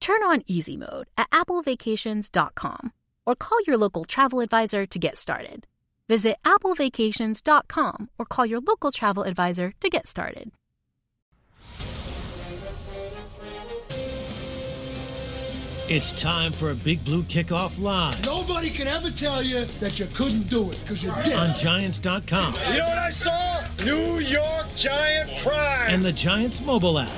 Turn on easy mode at applevacations.com or call your local travel advisor to get started. Visit applevacations.com or call your local travel advisor to get started. It's time for a Big Blue Kickoff Live Nobody can ever tell you that you couldn't do it because you did. on Giants.com You know what I saw? New York Giant pride. and the Giants mobile app.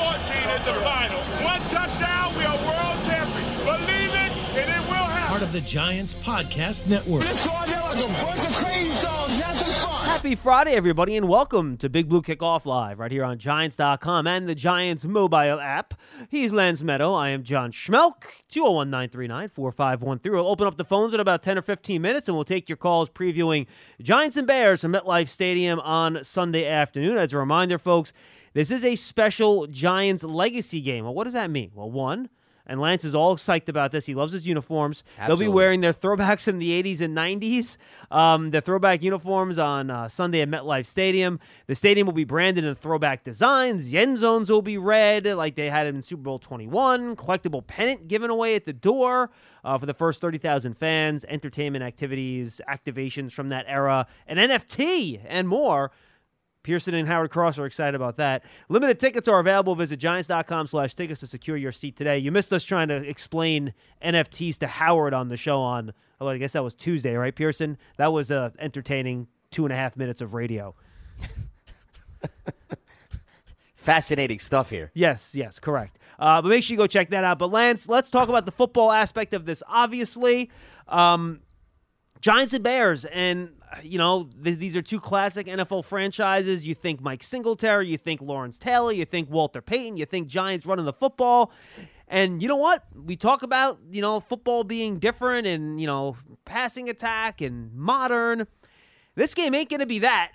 17-14 is the final. One touchdown, we are world champions. Believe it, and it will happen. Part of the Giants Podcast Network. Let's go out there like a bunch of crazy dogs. Have some fun. Happy Friday, everybody, and welcome to Big Blue Kickoff Live right here on Giants.com and the Giants mobile app. He's Lance Medow. I am John Schmeelk. 201 939 4513. We'll open up the phones in about 10 or 15 minutes and we'll take your calls previewing Giants and Bears from MetLife Stadium on Sunday afternoon. As a reminder, folks, this is a special Giants legacy game. Well, what does that mean? Well, one, and Lance is all psyched about this. He loves his uniforms. They'll be wearing their throwbacks from the 80s and 90s. Um, the throwback uniforms on uh, Sunday at MetLife Stadium. The stadium will be branded in throwback designs. The end zones will be red like they had in Super Bowl 21. Collectible pennant given away at the door uh, for the first 30,000 fans. Entertainment activities, activations from that era, an NFT, and more. Pearson and Howard Cross are excited about that. Limited tickets are available. Visit giants.com slash tickets to secure your seat today. You missed us trying to explain NFTs to Howard on the show on, oh, I guess that was Tuesday, right, Pearson? That was uh, entertaining two and a half minutes of radio. Fascinating stuff here. Yes, yes, correct. Uh, but make sure you go check that out. But Lance, let's talk about the football aspect of this. Obviously, um, Giants and Bears, and you know th- these are two classic NFL franchises. You think Mike Singletary, you think Lawrence Taylor, you think Walter Payton, you think Giants running the football. And you know what? We talk about you know football being different and you know passing attack and modern. This game ain't going to be that.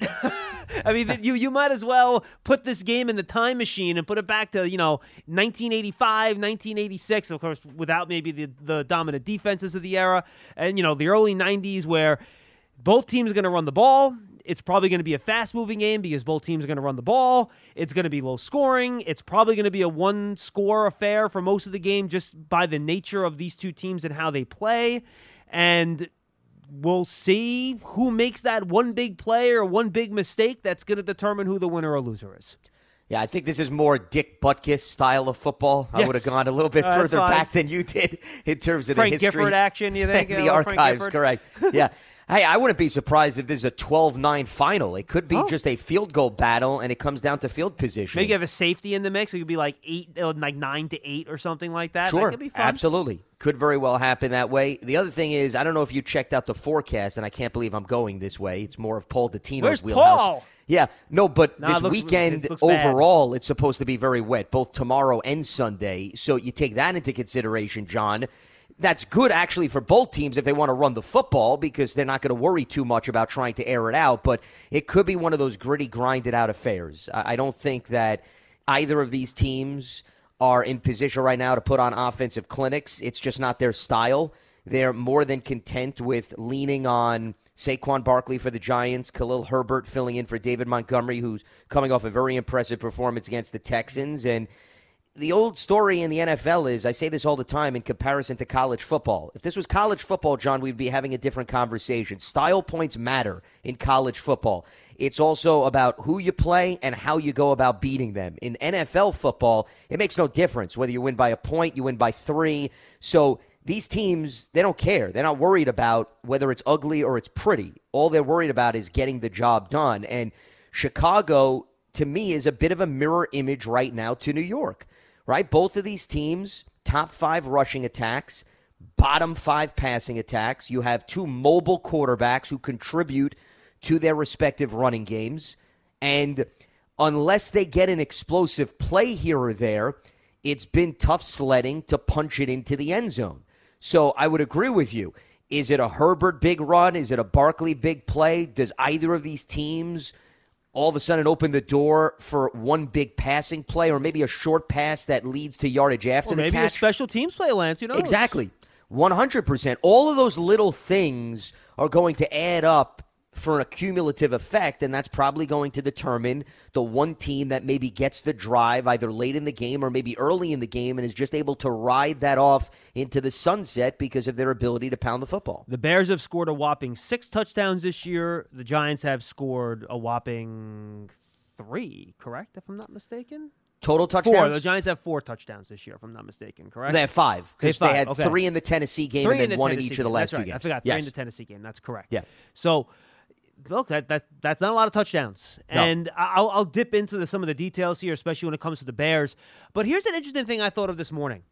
I mean, you you might as well put this game in the time machine and put it back to, you know, 1985, 1986, of course, without maybe the, the dominant defenses of the era. And, you know, the early 90s where both teams are going to run the ball. It's probably going to be a fast moving game because both teams are going to run the ball. It's going to be low scoring. It's probably going to be a one score affair for most of the game just by the nature of these two teams and how they play. And we'll see who makes that one big play or one big mistake that's going to determine who the winner or loser is. Yeah, I think this is more Dick Butkus style of football. I would have gone a little bit Uh, further back than you did in terms of Frank the history. Frank Gifford action, you think? The archives, correct. Yeah. Hey, I wouldn't be surprised if this is a 12-9 final. It could be Oh. just a field goal battle, and it comes down to field position. Maybe you have a safety in the mix. It could be like eight, uh, like nine to eight or something like that. Sure, that could be fun. absolutely. Could very well happen that way. The other thing is, I don't know if you checked out the forecast, and I can't believe I'm going this way. It's more of Paul Dottino's Where's wheelhouse. Paul? Yeah, no, but Nah, this it looks- weekend it looks bad. overall, it's supposed to be very wet, both tomorrow and Sunday. So you take that into consideration, John. That's good actually for both teams if they want to run the football because they're not going to worry too much about trying to air it out. But it could be one of those gritty, grinded out affairs. I don't think that either of these teams are in position right now to put on offensive clinics. It's just not their style. They're more than content with leaning on Saquon Barkley for the Giants, Khalil Herbert filling in for David Montgomery, who's coming off a very impressive performance against the Texans. And the old story in the NFL is I say this all the time in comparison to college football. If this was college football, John, we'd be having a different conversation. Style points matter in college football. It's also about who you play and how you go about beating them. In NFL football, it makes no difference whether you win by a point, you win by three. So these teams, they don't care. They're not worried about whether it's ugly or it's pretty. All they're worried about is getting the job done. And Chicago, to me, is a bit of a mirror image right now to New York, right? Both of these teams, top five rushing attacks, bottom five passing attacks. You have two mobile quarterbacks who contribute to their respective running games. And unless they get an explosive play here or there, it's been tough sledding to punch it into the end zone. So I would agree with you. Is it a Herbert big run? Is it a Barkley big play? Does either of these teams all of a sudden open the door for one big passing play or maybe a short pass that leads to yardage after or the maybe catch? a special teams play, Lance. You know Exactly. 100%. All of those little things are going to add up for a cumulative effect, and that's probably going to determine the one team that maybe gets the drive either late in the game or maybe early in the game and is just able to ride that off into the sunset because of their ability to pound the football. The Bears have scored a whopping six touchdowns this year. The Giants have scored a whopping three, correct? If I'm not mistaken. Total touchdowns? Four. The Giants have four touchdowns this year, if I'm not mistaken, correct? They have five because They they, had okay. three in the Tennessee game three and in then the one in Tennessee each of the last That's two games. I forgot. Three yes. in the Tennessee game. That's correct. Yeah. So, look, that, that that's not a lot of touchdowns. No. And I'll, I'll dip into the, some of the details here, especially when it comes to the Bears. But here's an interesting thing I thought of this morning.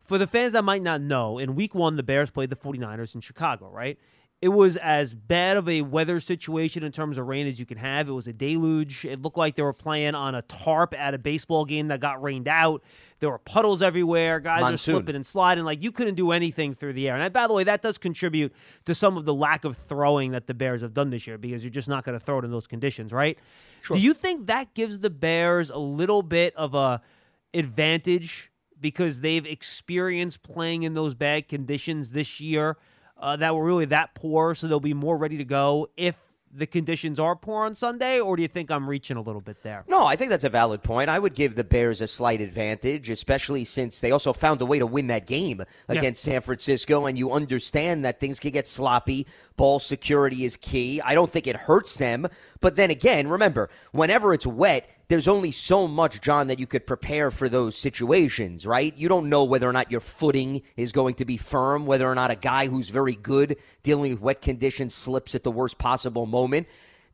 For the fans that might not know, in week one, the Bears played the 49ers in Chicago, right? It was as bad of a weather situation in terms of rain as you can have. It was a deluge. It looked like they were playing on a tarp at a baseball game that got rained out. There were puddles everywhere. Guys Monsoon. are slipping and sliding. Like you couldn't do anything through the air. And by the way, that does contribute to some of the lack of throwing that the Bears have done this year because you're just not going to throw it in those conditions, right? Do you think that gives the Bears a little bit of a advantage because they've experienced playing in those bad conditions this year uh, that were really that poor, so they'll be more ready to go if the conditions are poor on Sunday, or do you think I'm reaching a little bit there? No, I think that's a valid point. I would give the Bears a slight advantage, especially since they also found a way to win that game against San Francisco, and you understand that things can get sloppy. Ball security is key. I don't think it hurts them. But then again, remember, whenever it's wet, there's only so much, John, that you could prepare for those situations, right? You don't know whether or not your footing is going to be firm, whether or not a guy who's very good dealing with wet conditions slips at the worst possible moment.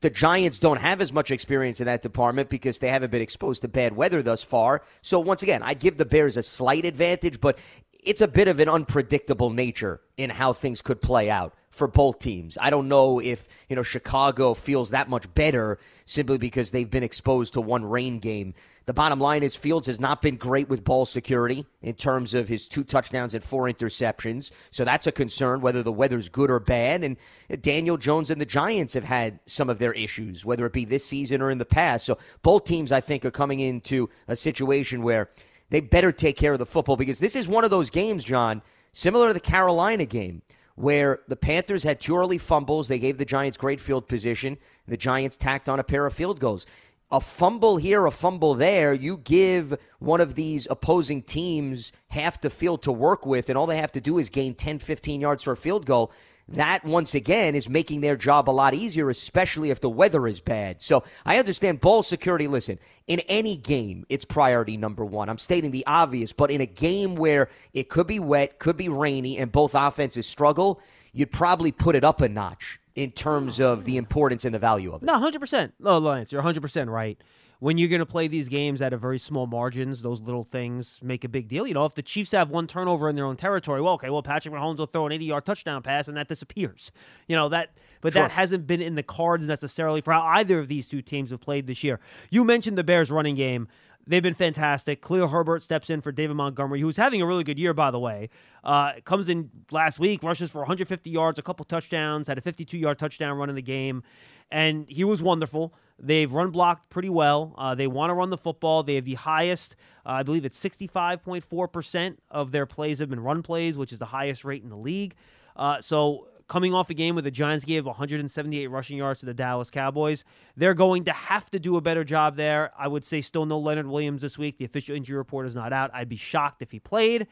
The Giants don't have as much experience in that department because they haven't been exposed to bad weather thus far. So, once again, I give the Bears a slight advantage, but it's a bit of an unpredictable nature in how things could play out for both teams. I don't know if, you know, Chicago feels that much better simply because they've been exposed to one rain game. The bottom line is Fields has not been great with ball security in terms of his two touchdowns and four interceptions. So that's a concern whether the weather's good or bad. And Daniel Jones and the Giants have had some of their issues, whether it be this season or in the past. So both teams, I think, are coming into a situation where they better take care of the football because this is one of those games, John, similar to the Carolina game, where the Panthers had two early fumbles. They gave the Giants great field position. The Giants tacked on a pair of field goals. A fumble here, a fumble there, you give one of these opposing teams half the field to work with, and all they have to do is gain 10, 15 yards for a field goal that once again is making their job a lot easier, especially if the weather is bad. So I understand ball security. Listen, in any game, it's priority number one. I'm stating the obvious, but in a game where it could be wet, could be rainy, and both offenses struggle, you'd probably put it up a notch in terms of the importance and the value of it. No, hundred percent. No, Lance, you're hundred percent right. When you're going to play these games at a very small margins, those little things make a big deal. You know, if the Chiefs have one turnover in their own territory, well, okay, well, Patrick Mahomes will throw an 80-yard touchdown pass, and that disappears. You know that, but Sure. that hasn't been in the cards necessarily for how either of these two teams have played this year. You mentioned the Bears' running game. They've been fantastic. Khalil Herbert steps in for David Montgomery, who's having a really good year, by the way. Uh, comes in last week, rushes for 150 yards, a couple touchdowns, had a 52 yard touchdown run in the game, and he was wonderful. They've run blocked pretty well. Uh, they want to run the football. They have the highest, uh, I believe it's 65.4% of their plays have been run plays, which is the highest rate in the league. Uh, so coming off a game where the Giants gave 178 rushing yards to the Dallas Cowboys, they're going to have to do a better job there. I would say still no Leonard Williams this week. The official injury report is not out. I'd be shocked if he played.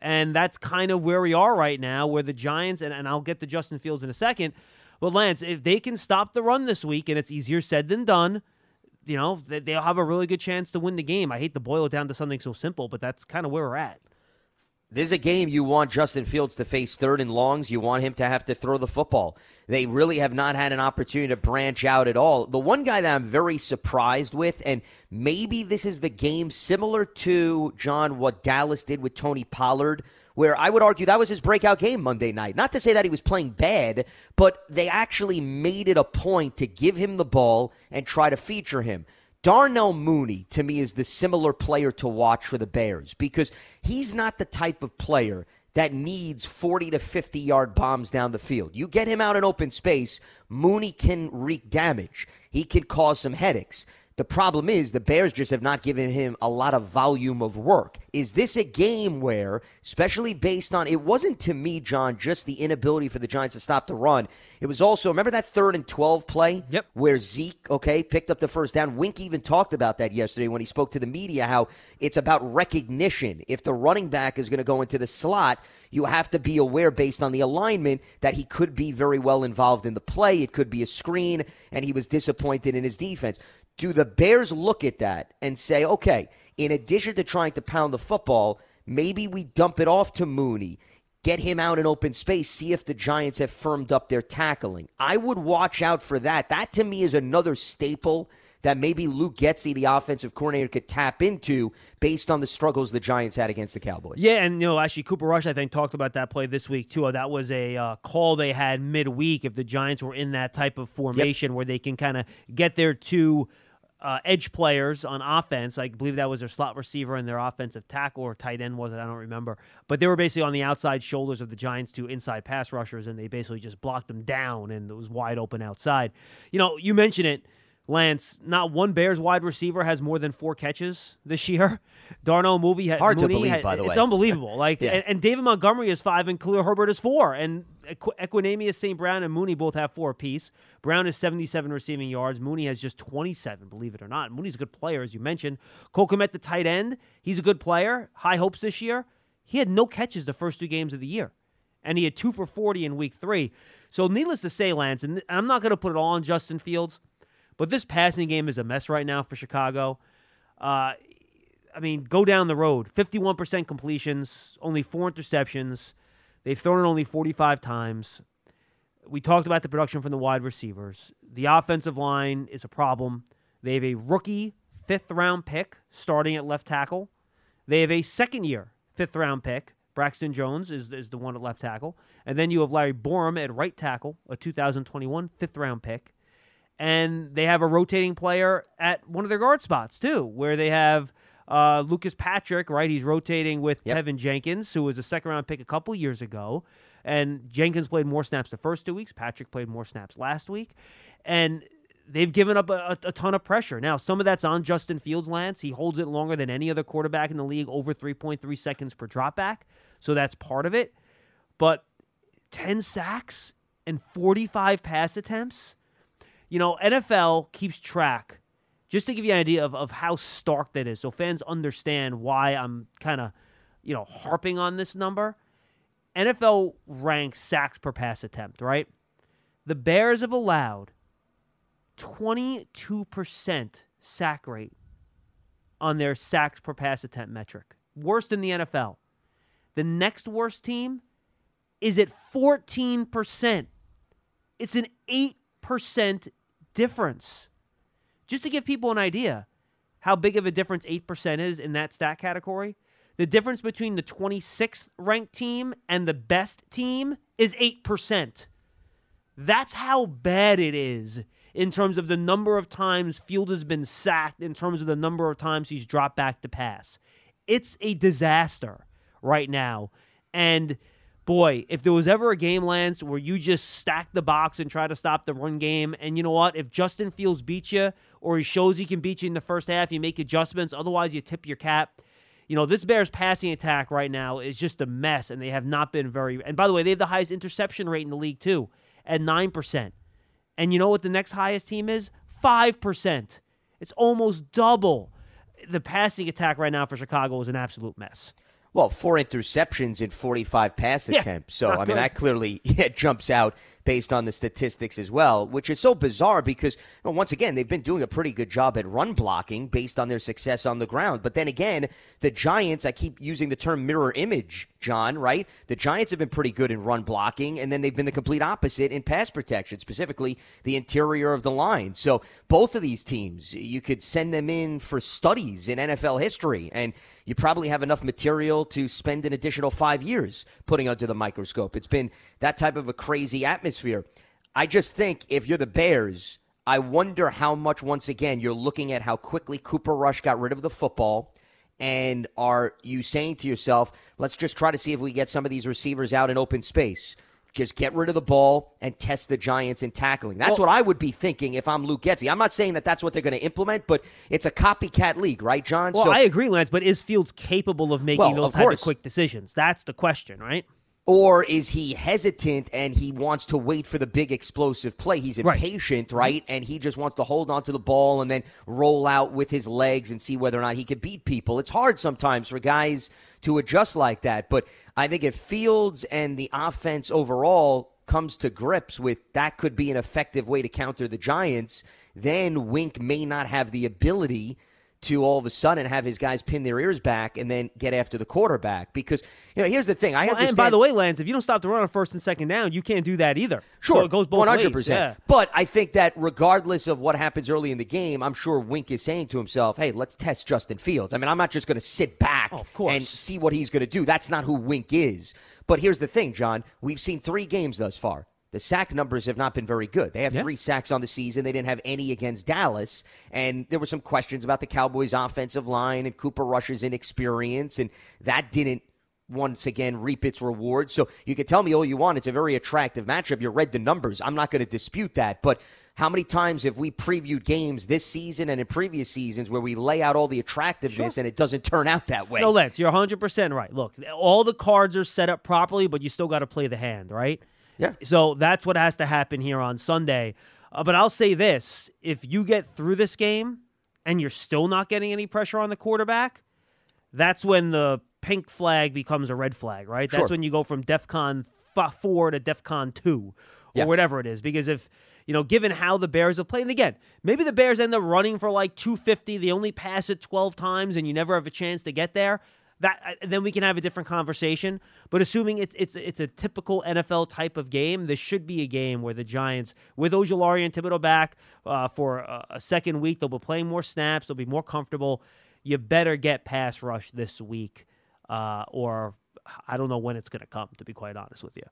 And that's kind of where we are right now, where the Giants, and, and I'll get to Justin Fields in a second. But Lance, if they can stop the run this week, and it's easier said than done, you know, they- they'll have a really good chance to win the game. I hate to boil it down to something so simple, but that's kind of where we're at. This is a game you want Justin Fields to face third and longs. You want him to have to throw the football. They really have not had an opportunity to branch out at all. The one guy that I'm very surprised with, and maybe this is the game similar to, John, what Dallas did with Tony Pollard, where I would argue that was his breakout game Monday night. Not to say that he was playing bad, but they actually made it a point to give him the ball and try to feature him. Darnell Mooney, to me, is the similar player to watch for the Bears because he's not the type of player that needs 40 to 50 yard bombs down the field. You get him out in open space, Mooney can wreak damage. He can cause some headaches. The problem is the Bears just have not given him a lot of volume of work. Is this a game where, especially based on, it wasn't to me, John, just the inability for the Giants to stop the run. It was also, remember that third and 12 play? Yep. Where Zeke, okay, picked up the first down. Wink even talked about that yesterday when he spoke to the media, how it's about recognition. If the running back is going to go into the slot, you have to be aware based on the alignment that he could be very well involved in the play. It could be a screen, and he was disappointed in his defense. Do the Bears look at that and say, okay, in addition to trying to pound the football, maybe we dump it off to Mooney, get him out in open space, see if the Giants have firmed up their tackling? I would watch out for that. That to me is another staple that maybe Luke Getsy, the offensive coordinator, could tap into based on the struggles the Giants had against the Cowboys. Yeah, and you know, actually, Cooper Rush, I think, talked about that play this week too. That was a uh, call they had midweek if the Giants were in that type of formation yep. where they can kind of get their two uh, edge players on offense. I believe that was their slot receiver and their offensive tackle or tight end was it? I don't remember. But they were basically on the outside shoulders of the Giants to inside pass rushers, and they basically just blocked them down, and it was wide open outside. You know, you mentioned it. Lance, not one Bears wide receiver has more than four catches this year. Darnell Mooney had hard Mooney to believe, had, by the it's way. It's unbelievable. Like, yeah. and, and, David Montgomery is five, and Khalil Herbert is four, and Equ- St. Brown and Mooney both have four apiece. Brown is seventy-seven receiving yards. Mooney has just twenty-seven. Believe it or not, Mooney's a good player, as you mentioned. Cole Kmet, the tight end, he's a good player. High hopes this year. He had no catches the first two games of the year, and he had two for forty in week three. So, needless to say, Lance, and I'm not going to put it all on Justin Fields. But this passing game is a mess right now for Chicago. Uh, I mean, go down the road 51% completions, only four interceptions. They've thrown it only 45 times. We talked about the production from the wide receivers. The offensive line is a problem. They have a rookie fifth round pick starting at left tackle. They have a second year fifth round pick. Braxton Jones is, is the one at left tackle. And then you have Larry Borom at right tackle, a 2021 fifth round pick and they have a rotating player at one of their guard spots too, where they have uh, Lucas Patrick. Right, he's rotating with Yep. Teven Jenkins, who was a second round pick a couple years ago, and Jenkins played more snaps the first two weeks. Patrick played more snaps last week, and they've given up a, a, ton of pressure. Now, some of that's on Justin Fields. Lance, he holds it longer than any other quarterback in the league, over three point three seconds per dropback, so that's part of it. But ten sacks and forty five pass attempts you know, NFL keeps track, just to give you an idea of, of how stark that is, so fans understand why I'm kind of, you know, harping on this number. NFL ranks sacks per pass attempt, right? The Bears have allowed 22% sack rate on their sacks per pass attempt metric. Worst in the NFL. The next worst team is at 14%. It's an 8% difference. Just to give people an idea how big of a difference 8% is in that stat category, the difference between the 26th ranked team and the best team is 8%. That's how bad it is in terms of the number of times Field has been sacked, in terms of the number of times he's dropped back to pass. It's a disaster right now. And boy, if there was ever a game, Lance, where you just stack the box and try to stop the run game, and you know what? If Justin Fields beats you or he shows he can beat you in the first half, you make adjustments. Otherwise, you tip your cap. You know, this Bears passing attack right now is just a mess, and they have not been very. And by the way, they have the highest interception rate in the league, too, at 9%. And you know what the next highest team is? 5%. It's almost double. The passing attack right now for Chicago is an absolute mess. Well, four interceptions in 45 pass Yeah, attempts. So, I mean, good. that clearly yeah, jumps out based on the statistics as well, which is so bizarre because, well, once again, they've been doing a pretty good job at run blocking based on their success on the ground. But then again, the Giants, I keep using the term mirror image, John, right? The Giants have been pretty good in run blocking, and then they've been the complete opposite in pass protection, specifically the interior of the line. So, both of these teams, you could send them in for studies in NFL history, and you probably have enough material to spend an additional five years putting under the microscope. It's been that type of a crazy atmosphere. I just think if you're the Bears, I wonder how much, once again, you're looking at how quickly Cooper Rush got rid of the football. And are you saying to yourself, let's just try to see if we get some of these receivers out in open space? Just get rid of the ball and test the Giants in tackling. That's Well- what I would be thinking if I'm Luke Getsy. I'm not saying that that's what they're going to implement, but it's a copycat league, right, John? Well, so, I agree, Lance, but is Fields capable of making Well, those of type course. of quick decisions? That's the question, right? Or is he hesitant and he wants to wait for the big explosive play? He's Right. impatient, right? And he just wants to hold on to the ball and then roll out with his legs and see whether or not he can beat people. It's hard sometimes for guys to adjust like that. But I think if Fields and the offense overall comes to grips with that could be an effective way to counter the Giants, then Wink may not have the ability to all of a sudden have his guys pin their ears back and then get after the quarterback. Because you know, here's the thing: I Well, understand. and by the way, Lance, if you don't stop the run on first and second down, you can't do that either. Sure, so it goes both one hundred ways. percent. Yeah. But I think that regardless of what happens early in the game, I'm sure Wink is saying to himself, "Hey, let's test Justin Fields." I mean, I'm not just going to sit back Oh, and see what he's going to do. That's not who Wink is. But here's the thing, John: we've seen three games thus far. The sack numbers have not been very good. They have Yeah. three sacks on the season. They didn't have any against Dallas. And there were some questions about the Cowboys' offensive line and Cooper Rush's inexperience, and that didn't once again reap its reward. So you can tell me all you want. It's a very attractive matchup. You read the numbers. I'm not going to dispute that. But how many times have we previewed games this season and in previous seasons where we lay out all the attractiveness and it doesn't turn out that way? No, Lance, you're 100% right. Look, all the cards are set up properly, but you still got to play the hand, right? Yeah. So that's what has to happen here on Sunday. Uh, but I'll say this if you get through this game and you're still not getting any pressure on the quarterback, that's when the pink flag becomes a red flag, right? That's when you go from DEFCON 4 to DEFCON 2 or Yeah. whatever it is. Because if, you know, given how the Bears have played, and again, maybe the Bears end up running for like 250, they only pass it 12 times and you never have a chance to get there. That uh, then we can have a different conversation. But assuming it's it's it's a typical NFL type of game, this should be a game where the Giants, with Ojulari and Thibodeaux back uh, for a, a second week, they'll be playing more snaps, they'll be more comfortable. You better get pass rush this week, uh, or I don't know when it's going to come. To be quite honest with you.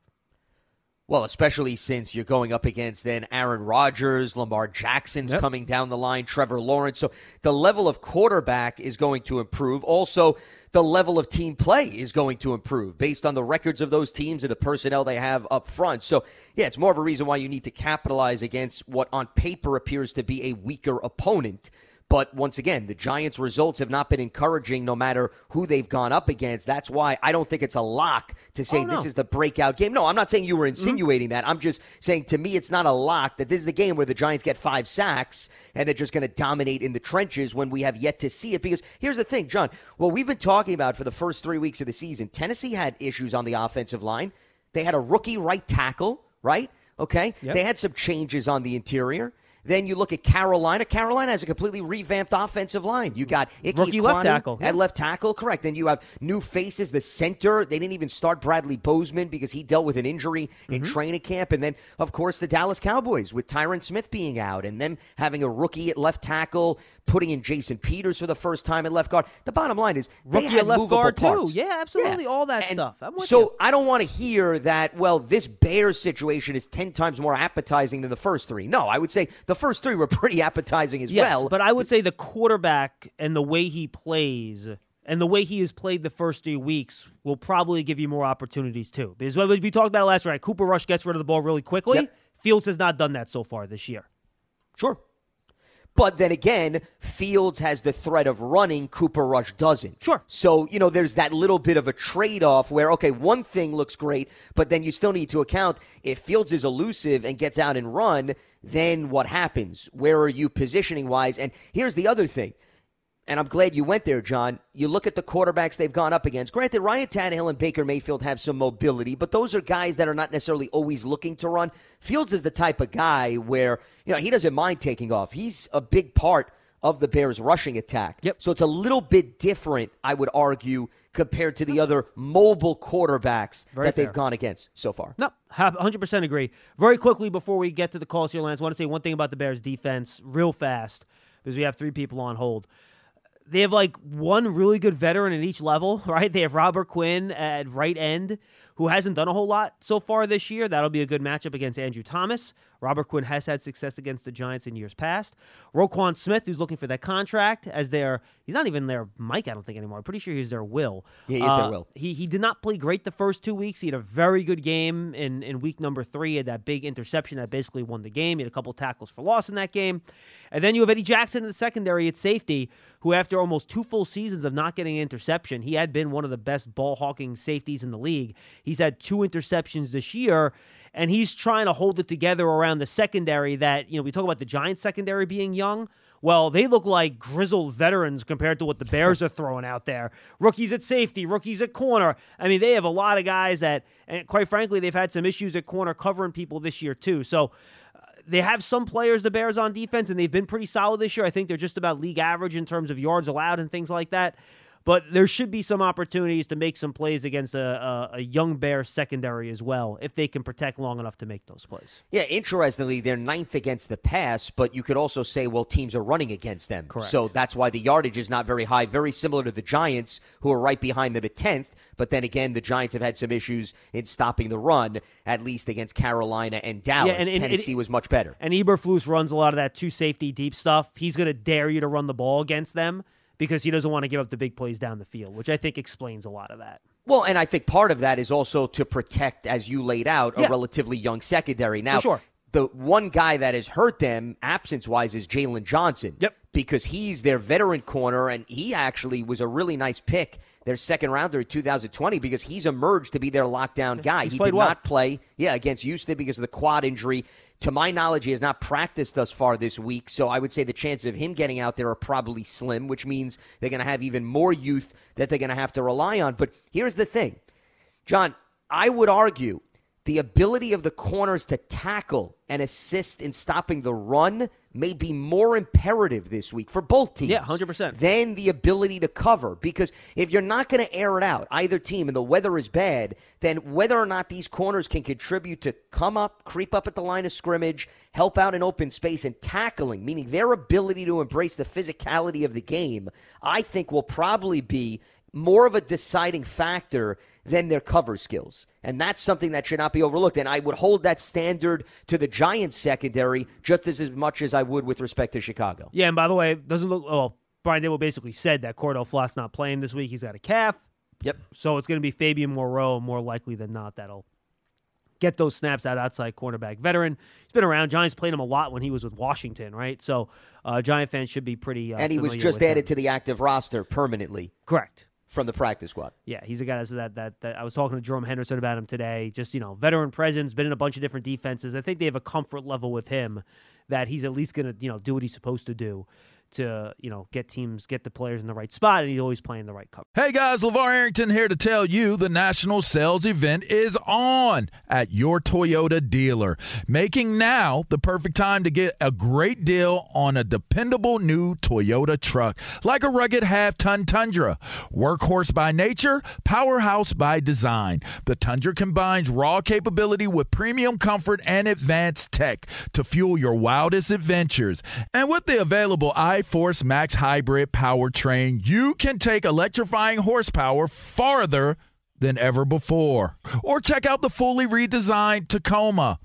Well, especially since you're going up against then Aaron Rodgers, Lamar Jackson's Yep. coming down the line, Trevor Lawrence. So the level of quarterback is going to improve. Also, the level of team play is going to improve based on the records of those teams and the personnel they have up front. So, yeah, it's more of a reason why you need to capitalize against what on paper appears to be a weaker opponent. But once again, the Giants' results have not been encouraging no matter who they've gone up against. That's why I don't think it's a lock to say Oh, no. this is the breakout game. No, I'm not saying you were mm-hmm. insinuating that. I'm just saying to me, it's not a lock that this is the game where the Giants get five sacks and they're just going to dominate in the trenches when we have yet to see it. Because here's the thing, John. what we've been talking about for the first three weeks of the season, Tennessee had issues on the offensive line. They had a rookie right tackle, right? Okay. Yep. They had some changes on the interior. Then you look at Carolina. Carolina has a completely revamped offensive line. You got Ike Rookie left tackle, yeah. at left tackle, correct. Then you have new faces, the center. They didn't even start Bradley Bozeman because he dealt with an injury in Mm-hmm. training camp. And then, of course, the Dallas Cowboys with Tyron Smith being out and them having a rookie at left tackle, putting in Jason Peters for the first time at left guard. The bottom line is they Rookie had at left movable guard, too. parts. Yeah, absolutely. All that stuff. I'm with so you. I don't want to hear that, well, this Bears situation is 10 times more appetizing than the first three. No, I would say the first three were pretty appetizing as Yes, well. but I would say the quarterback and the way he plays and the way he has played the first three weeks will probably give you more opportunities too. Because what we talked about last night, Cooper Rush gets rid of the ball really quickly. Yep. Fields has not done that so far this year. Sure. But then again, Fields has the threat of running, Cooper Rush doesn't. Sure. So, you know, there's that little bit of a trade off where, okay, one thing looks great, but then you still need to account if Fields is elusive and gets out and run, then what happens? Where are you positioning wise? And here's the other thing and I'm glad you went there, John. You look at the quarterbacks they've gone up against. Granted, Ryan Tannehill and Baker Mayfield have some mobility, but those are guys that are not necessarily always looking to run. Fields is the type of guy where, you know, he doesn't mind taking off. He's a big part of the Bears' rushing attack. Yep. So it's a little bit different, I would argue, compared to the other mobile quarterbacks Very that they've gone against so far. No, 100% agree. Very quickly before we get to the calls here, Lance, I want to say one thing about the Bears defense real fast because we have three people on hold. They have like one really good veteran at each level, right? They have Robert Quinn at right end, who hasn't done a whole lot so far this year. That'll be a good matchup against Andrew Thomas. Robert Quinn has had success against the Giants in years past. Roquan Smith, who's looking for that contract as their, he's not even their Mike, I don't think anymore. I'm pretty sure he's their Will. Yeah, he is their uh, Will. He he did not play great the first two weeks. He had a very good game in, in week number three. He had that big interception that basically won the game. He had a couple tackles for loss in that game. And then you have Eddie Jackson in the secondary at safety, who after almost two full seasons of not getting an interception, he had been one of the best ball hawking safeties in the league. He's had two interceptions this year. And he's trying to hold it together around the secondary that, you know, we talk about the Giants secondary being young. Well, they look like grizzled veterans compared to what the Bears are throwing out there. Rookies at safety, rookies at corner. I mean, they have a lot of guys that, and quite frankly, they've had some issues at corner covering people this year, too. So uh, they have some players, the Bears, on defense, and they've been pretty solid this year. I think they're just about league average in terms of yards allowed and things like that. But there should be some opportunities to make some plays against a, a, a young Bears secondary as well if they can protect long enough to make those plays. Yeah, interestingly, they're ninth against the pass, but you could also say, well, teams are running against them. Correct. So that's why the yardage is not very high, very similar to the Giants, who are right behind them at 10th. But then again, the Giants have had some issues in stopping the run, at least against Carolina and Dallas. and- and- Tennessee and- was much better. And Eberflus runs a lot of that two safety deep stuff. He's going to dare you to run the ball against them because he doesn't want to give up the big plays down the field, which I think explains a lot of that. Well, and I think part of that is also to protect, as you laid out, a Yeah. relatively young secondary. Now, sure. the one guy that has hurt them absence wise is Jaylon Johnson. Yep. Because he's their veteran corner, and he actually was a really nice pick, their second rounder in 2020, because he's emerged to be their lockdown guy. He's he did well. not play, yeah, against Houston because of the quad injury. To my knowledge, he has not practiced thus far this week, so I would say the chances of him getting out there are probably slim, which means they're going to have even more youth that they're going to have to rely on. But here's the thing. John, I would argue the ability of the corners to tackle and assist in stopping the run may be more imperative this week for both teams. Yeah, 100%. Than the ability to cover. Because if you're not going to air it out, either team, and the weather is bad, then whether or not these corners can contribute to come up, creep up at the line of scrimmage, help out in open space, and tackling, meaning their ability to embrace the physicality of the game, I think will probably be more of a deciding factor than their cover skills. And that's something that should not be overlooked. And I would hold that standard to the Giants secondary just as, as much as I would with respect to Chicago. Yeah, and by the way, doesn't look well. Brian Daboll basically said that Cor'Dale Flott's not playing this week. He's got a calf. Yep. So it's going to be Fabian Moreau, more likely than not, that'll get those snaps out outside cornerback. Veteran. He's been around. Giants played him a lot when he was with Washington, right? So uh, Giant fans should be pretty. Uh, and he was just added him. to the active roster permanently Correct. From the practice squad. Yeah, he's a guy that, that that I was talking to Jerome Henderson about him today. Just you know, veteran presence, been in a bunch of different defenses. I think they have a comfort level with him that he's at least going to you know do what he's supposed to do to you know get teams get the players in the right spot, and he's always playing the right cover. Hey guys, LaVar Arrington here to tell you the national sales event is on at your Toyota dealer, making now the perfect time to get a great deal on a dependable new Toyota truck, like a rugged half ton Tundra. Workhorse by nature, powerhouse by design. The Tundra combines raw capability with premium comfort and advanced tech to fuel your wildest adventures. And with the available iForce Max Hybrid powertrain, you can take electrifying horsepower farther than ever before. Or check out the fully redesigned Tacoma,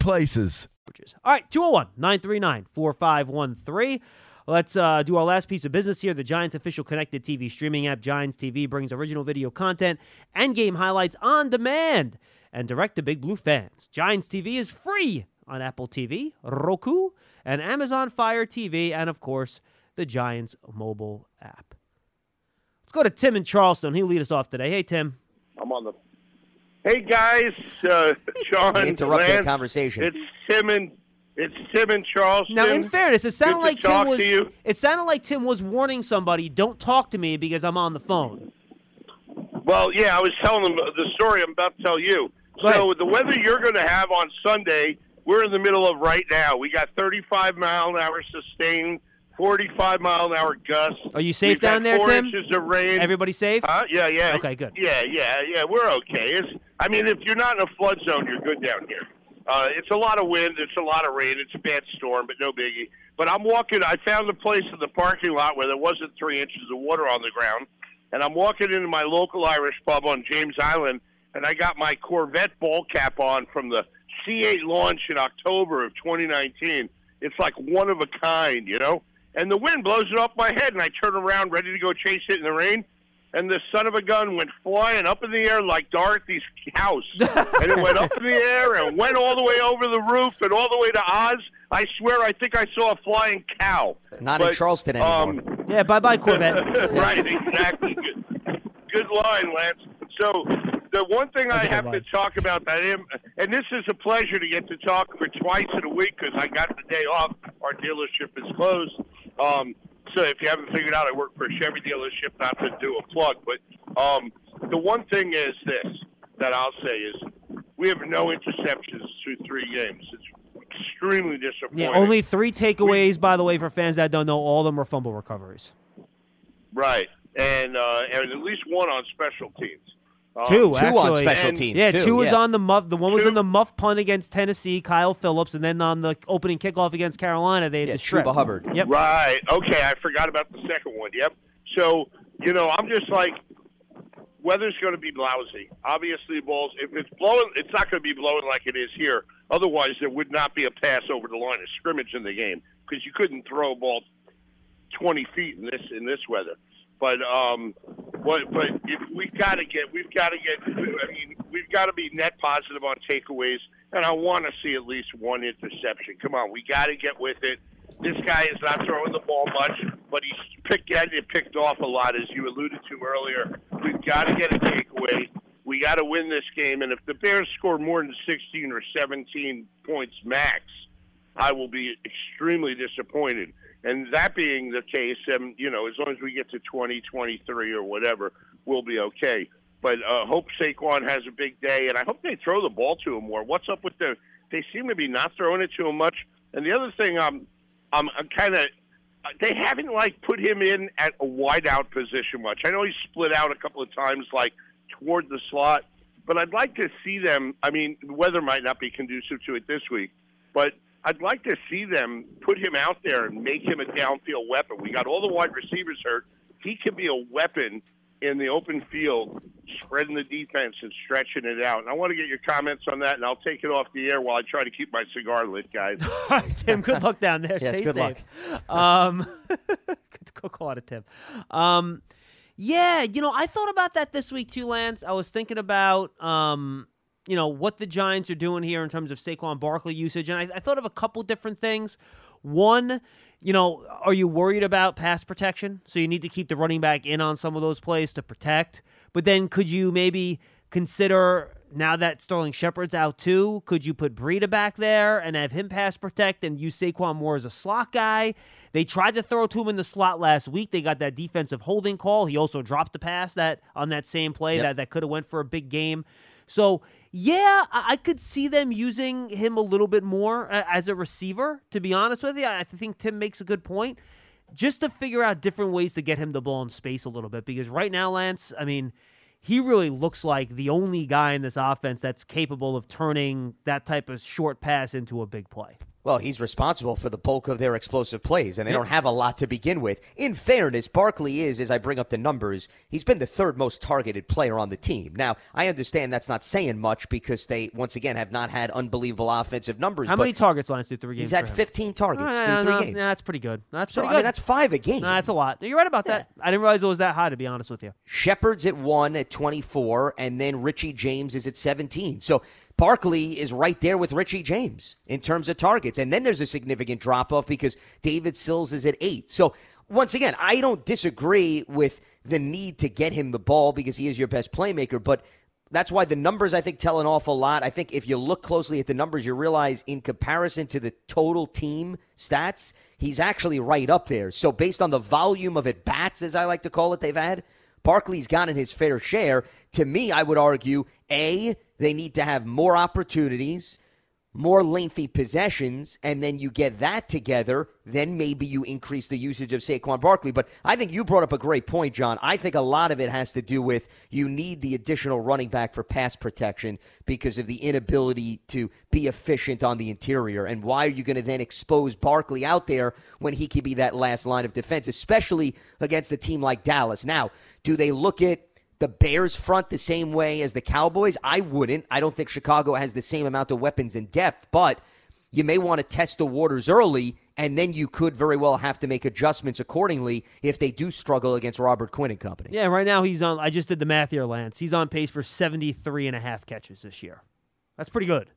places. All right, 201 939 4513. Let's uh, do our last piece of business here. The Giants official connected TV streaming app, Giants TV, brings original video content and game highlights on demand and direct to Big Blue fans. Giants TV is free on Apple TV, Roku, and Amazon Fire TV, and of course, the Giants mobile app. Let's go to Tim in Charleston. He'll lead us off today. Hey, Tim. I'm on the. Hey guys, uh, John. Interrupt Lance, that conversation. It's Tim and it's Tim and Charleston. Now, in fairness, it sounded Good to like Tim talk was. to you. It sounded like Tim was warning somebody, "Don't talk to me because I'm on the phone." Well, yeah, I was telling them the story I'm about to tell you. Go so the weather you're going to have on Sunday, we're in the middle of right now. We got 35 mile an hour sustained, 45 mile an hour gusts. Are you safe We've down there, four Tim? inches of rain. Everybody safe? Huh? Yeah, yeah. Okay, good. Yeah, yeah, yeah. We're okay. It's, I mean, if you're not in a flood zone, you're good down here. Uh, it's a lot of wind. It's a lot of rain. It's a bad storm, but no biggie. But I'm walking. I found a place in the parking lot where there wasn't three inches of water on the ground, and I'm walking into my local Irish pub on James Island, and I got my Corvette ball cap on from the C8 launch in October of 2019. It's like one of a kind, you know. And the wind blows it off my head, and I turn around ready to go chase it in the rain. And the son of a gun went flying up in the air like Dorothy's house. and it went up in the air and went all the way over the roof and all the way to Oz. I swear, I think I saw a flying cow. Not in Charleston anymore. Um, Yeah, bye bye, Corvette. right, exactly. Good, good line, Lance. So the one thing That's a I good have to talk about that am, and this is a pleasure to get to talk for twice in a week because I got the day off. Our dealership is closed. Um, so if you haven't figured out, I work for a Chevy dealership. Not to do a plug, but um, the one thing is this that I'll say is we have no interceptions through three games. It's extremely disappointing. Yeah, only three takeaways, by the way, for fans that don't know. All of them were fumble recoveries. Right, and uh, and at least one on special teams. Um, Two, Two actually. on special and- teams. Yeah, too, two was yeah. on the muff. The one was Two- in the muff punt against Tennessee, Kyle Phillips, and then on the opening kickoff against Carolina, they had Yeah, the strip. Chuba Hubbard. Yep. Right. Okay, I forgot about the second one. Yep. So you know, I'm just like, weather's going to be lousy. Obviously, balls. If it's blowing, it's not going to be blowing like it is here. Otherwise, there would not be a pass over the line of scrimmage in the game because you couldn't throw a ball 20 feet in this in this weather. But um, what? But if we've got to get, we've got to get. I mean, we've got to be net positive on takeaways, and I want to see at least one interception. Come on, we got to get with it. This guy is not throwing the ball much, but he's pick, getting it picked off a lot, as you alluded to earlier. We've got to get a takeaway. We got to win this game, and if the Bears score more than 16 or 17 points max, I will be extremely disappointed. And that being the case, um, you know, as long as we get to 2023 or whatever, we'll be okay. But uh, hope Saquon has a big day, and I hope they throw the ball to him more. What's up with the? They seem to be not throwing it to him much. And the other thing, um, I'm, I'm kind of. They haven't like put him in at a wideout position much. I know he's split out a couple of times, like toward the slot, but I'd like to see them. I mean, the weather might not be conducive to it this week, but I'd like to see them put him out there and make him a downfield weapon. We got all the wide receivers hurt. He can be a weapon in the open field, spreading the defense and stretching it out. And I want to get your comments on that, and I'll take it off the air while I try to keep my cigar lit, guys. All right, Tim. Good luck down there. Yes, Stay good safe. Um, good go call it a Tim. Um, yeah, you know, I thought about that this week too, Lance. I was thinking about, um, you know, what the Giants are doing here in terms of Saquon Barkley usage, and I, I thought of a couple different things. One, you know, are you worried about pass protection? So you need to keep the running back in on some of those plays to protect. But then could you maybe consider now that Sterling Shepard's out too, could you put Breida back there and have him pass protect and use Saquon more as a slot guy? They tried to throw to him in the slot last week. They got that defensive holding call. He also dropped the pass that on that same play Yep. that, that could have went for a big game. So yeah, I, could see them using him a little bit more uh, as a receiver. To be honest with you, I think Tim makes a good point. Just to figure out different ways to get him the ball in space a little bit, because right now, Lance, I mean, he really looks like the only guy in this offense that's capable of turning that type of short pass into a big play. Well, he's responsible for the bulk of their explosive plays, and they don't have a lot to begin with. In fairness, Barkley is, as I bring up the numbers, he's been the third most targeted player on the team. Now, I understand that's not saying much because they, once again, have not had unbelievable offensive numbers. How many targets lines through three games? He's had for him? 15 targets Uh, through no, three games. no, that's pretty good. That's So, pretty I good. mean, that's five a game. No, that's a lot. You're right about that. I didn't realize it was that high, to be honest with you. Shepard's at one at 24, and then Richie James is at 17. So Barkley is right there with Richie James in terms of targets. And then there's a significant drop off because David Sills is at eight. So once again, I don't disagree with the need to get him the ball because he is your best playmaker, but that's why the numbers I think tell an awful lot. I think if you look closely at the numbers, you realize in comparison to the total team stats, he's actually right up there. So based on the volume of at bats, as I like to call it, they've had, Barkley's gotten his fair share. To me, I would argue A, they need to have more opportunities, more lengthy possessions, and then you get that together, then maybe you increase the usage of Saquon Barkley. But I think you brought up a great point, John. I think a lot of it has to do with you need the additional running back for pass protection because of the inability to be efficient on the interior. And why are you going to then expose Barkley out there when he could be that last line of defense, especially against a team like Dallas? Now, do they look at the Bears front the same way as the Cowboys? I wouldn't. I don't think Chicago has the same amount of weapons and depth, but you may want to test the waters early, and then you could very well have to make adjustments accordingly if they do struggle against Robert Quinn and company. Yeah, right now he's on. I just did the math here, Lance. He's on pace for 73 and a half catches this year. That's pretty good.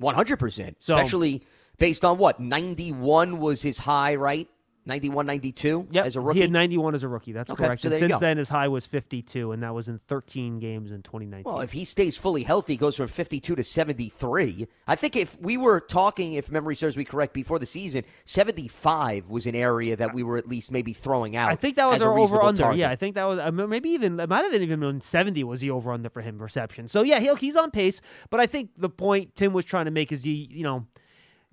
100%. So- especially based on what? 91 was his high, right? 91, 92 Yep. as a rookie? He had 91 as a rookie. That's Okay, correct. so and there you since go. then, his high was 52, and that was in 13 games in 2019. Well, if he stays fully healthy, he goes from 52 to 73. I think if we were talking, if memory serves me correct, before the season, 75 was an area that we were at least maybe throwing out. I think that was our over under. target. Yeah, I think that was maybe even it might have been even been 70 was the over under for him reception. So yeah, he, he's on pace. But I think the point Tim was trying to make is you you know.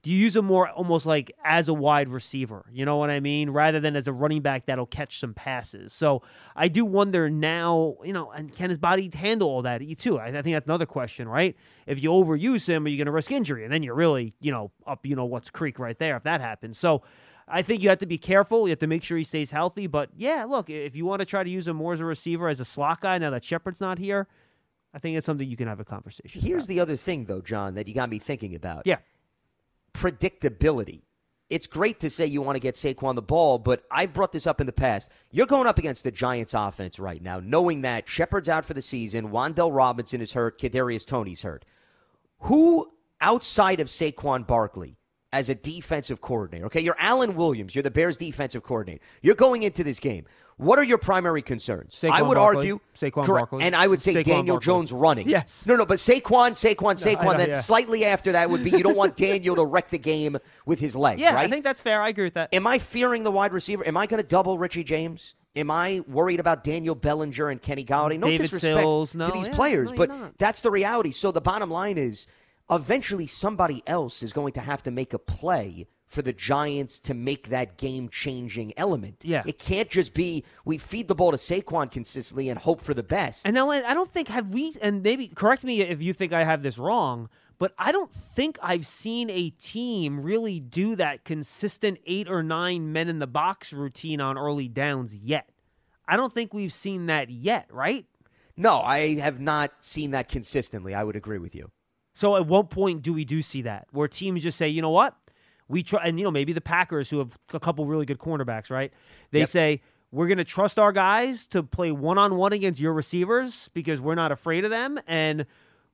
Do you use him more almost like as a wide receiver? You know what I mean? Rather than as a running back that'll catch some passes. So I do wonder now, you know, and can his body handle all that too? I, I think that's another question, right? If you overuse him, are you going to risk injury? And then you're really, you know, up, you know, what's creek right there if that happens. So I think you have to be careful. You have to make sure he stays healthy. But yeah, look, if you want to try to use him more as a receiver, as a slot guy, now that Shepard's not here, I think it's something you can have a conversation. Here's about. the other thing, though, John, that you got me thinking about. Yeah. Predictability. It's great to say you want to get Saquon the ball, but I've brought this up in the past. You're going up against the Giants offense right now, knowing that Shepard's out for the season, Wan'Dale Robinson is hurt, Kadarius Toney's hurt. Who outside of Saquon Barkley as a defensive coordinator? Okay, you're Alan Williams, you're the Bears defensive coordinator. You're going into this game. What are your primary concerns? Saquon I would Barkley. argue Saquon correct, Barkley. and I would say Saquon Daniel Barkley. Jones running. Yes. No, no, but Saquon, Saquon, Saquon. know, then yeah. slightly after that would be you don't want Daniel to wreck the game with his legs, Yeah, right? I think that's fair. I agree with that. Am I fearing the wide receiver? Am I going to double Richie James? Am I worried about Daniel Bellinger and Kenny Golladay? No David disrespect Sills, no, to these yeah, players, no, but not. that's the reality. So the bottom line is eventually somebody else is going to have to make a play for the Giants to make that game changing element. Yeah. It can't just be we feed the ball to Saquon consistently and hope for the best. And now I don't think have we and maybe correct me if you think I have this wrong, but I don't think I've seen a team really do that consistent 8 or 9 men in the box routine on early downs yet. I don't think we've seen that yet, right? no, I have not seen that consistently. I would agree with you. So at what point do we do see that where teams just say, "You know what? We try and you know maybe the Packers who have a couple really good cornerbacks, right? They Yep. say we're going to trust our guys to play one-on-one against your receivers because we're not afraid of them and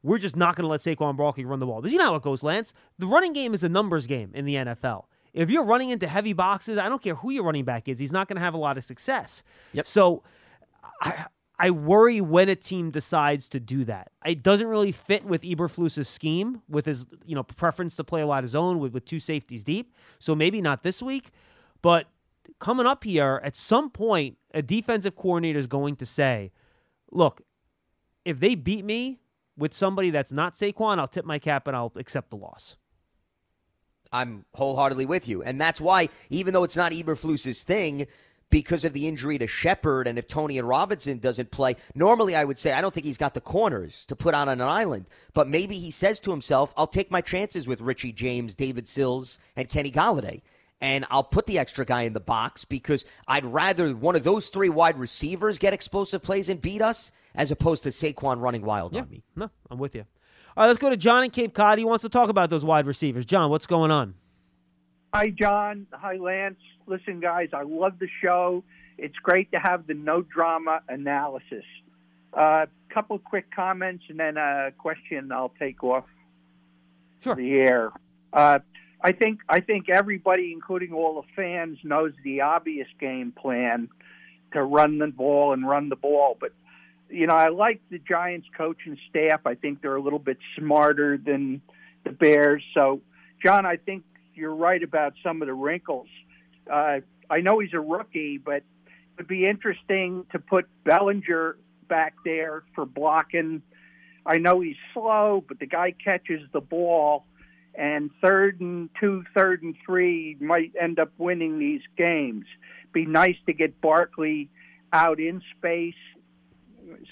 we're just not going to let Saquon Barkley run the ball. But you know how it goes, Lance. The running game is a numbers game in the NFL. If you're running into heavy boxes, I don't care who your running back is, he's not going to have a lot of success. Yep. So I I worry when a team decides to do that. It doesn't really fit with Eberflus's scheme, with his you know preference to play a lot of zone with, with two safeties deep. So maybe not this week, but coming up here at some point, a defensive coordinator is going to say, "Look, if they beat me with somebody that's not Saquon, I'll tip my cap and I'll accept the loss." I'm wholeheartedly with you. And that's why, even though it's not Eberflus's thing, because of the injury to Shepard and if Toney and Robinson doesn't play. Normally, I would say I don't think he's got the corners to put out on an island, but maybe he says to himself, I'll take my chances with Richie James, David Sills, and Kenny Golladay. And I'll put the extra guy in the box because I'd rather one of those three wide receivers get explosive plays and beat us as opposed to Saquon running wild yeah. on me. No, I'm with you. All right, let's go to John in Cape Cod. He wants to talk about those wide receivers. John, what's going on? Hi, John. Hi, Lance. Listen, guys, I love the show. It's great to have the no drama analysis. A uh, couple quick comments and then a question I'll take off sure. the air. Uh, I think I think everybody, including all the fans, knows the obvious game plan to run the ball and run the ball. But you know, I like the Giants coaching staff. I think they're a little bit smarter than the Bears. So, John, I think you're right about some of the wrinkles. Uh, I know he's a rookie, but it would be interesting to put Bellinger back there for blocking. I know he's slow, but the guy catches the ball, and third and two, third and three might end up winning these games. Be nice to get Barkley out in space,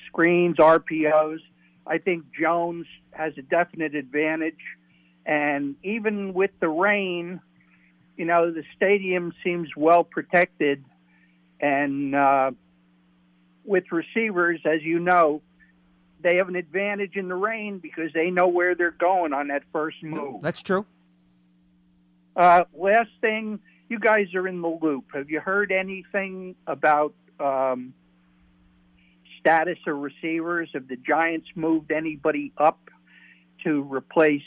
screens, RPOs. I think Jones has a definite advantage. And even with the rain, you know, the stadium seems well protected. And uh, with receivers, as you know, they have an advantage in the rain because they know where they're going on that first move. That's true. Uh, last thing, you guys are in the loop. Have you heard anything about um, status of receivers? Have the Giants moved anybody up to replace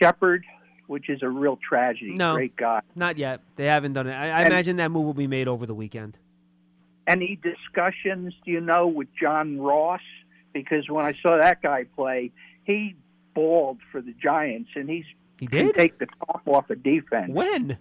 Shepard, which is a real tragedy. No, Great guy. Not yet. They haven't done it. I, I And- imagine that move will be made over the weekend. Any discussions, do you know, with John Ross? Because when I saw that guy play, he balled for the Giants, and he's he can take the top off of defense. When?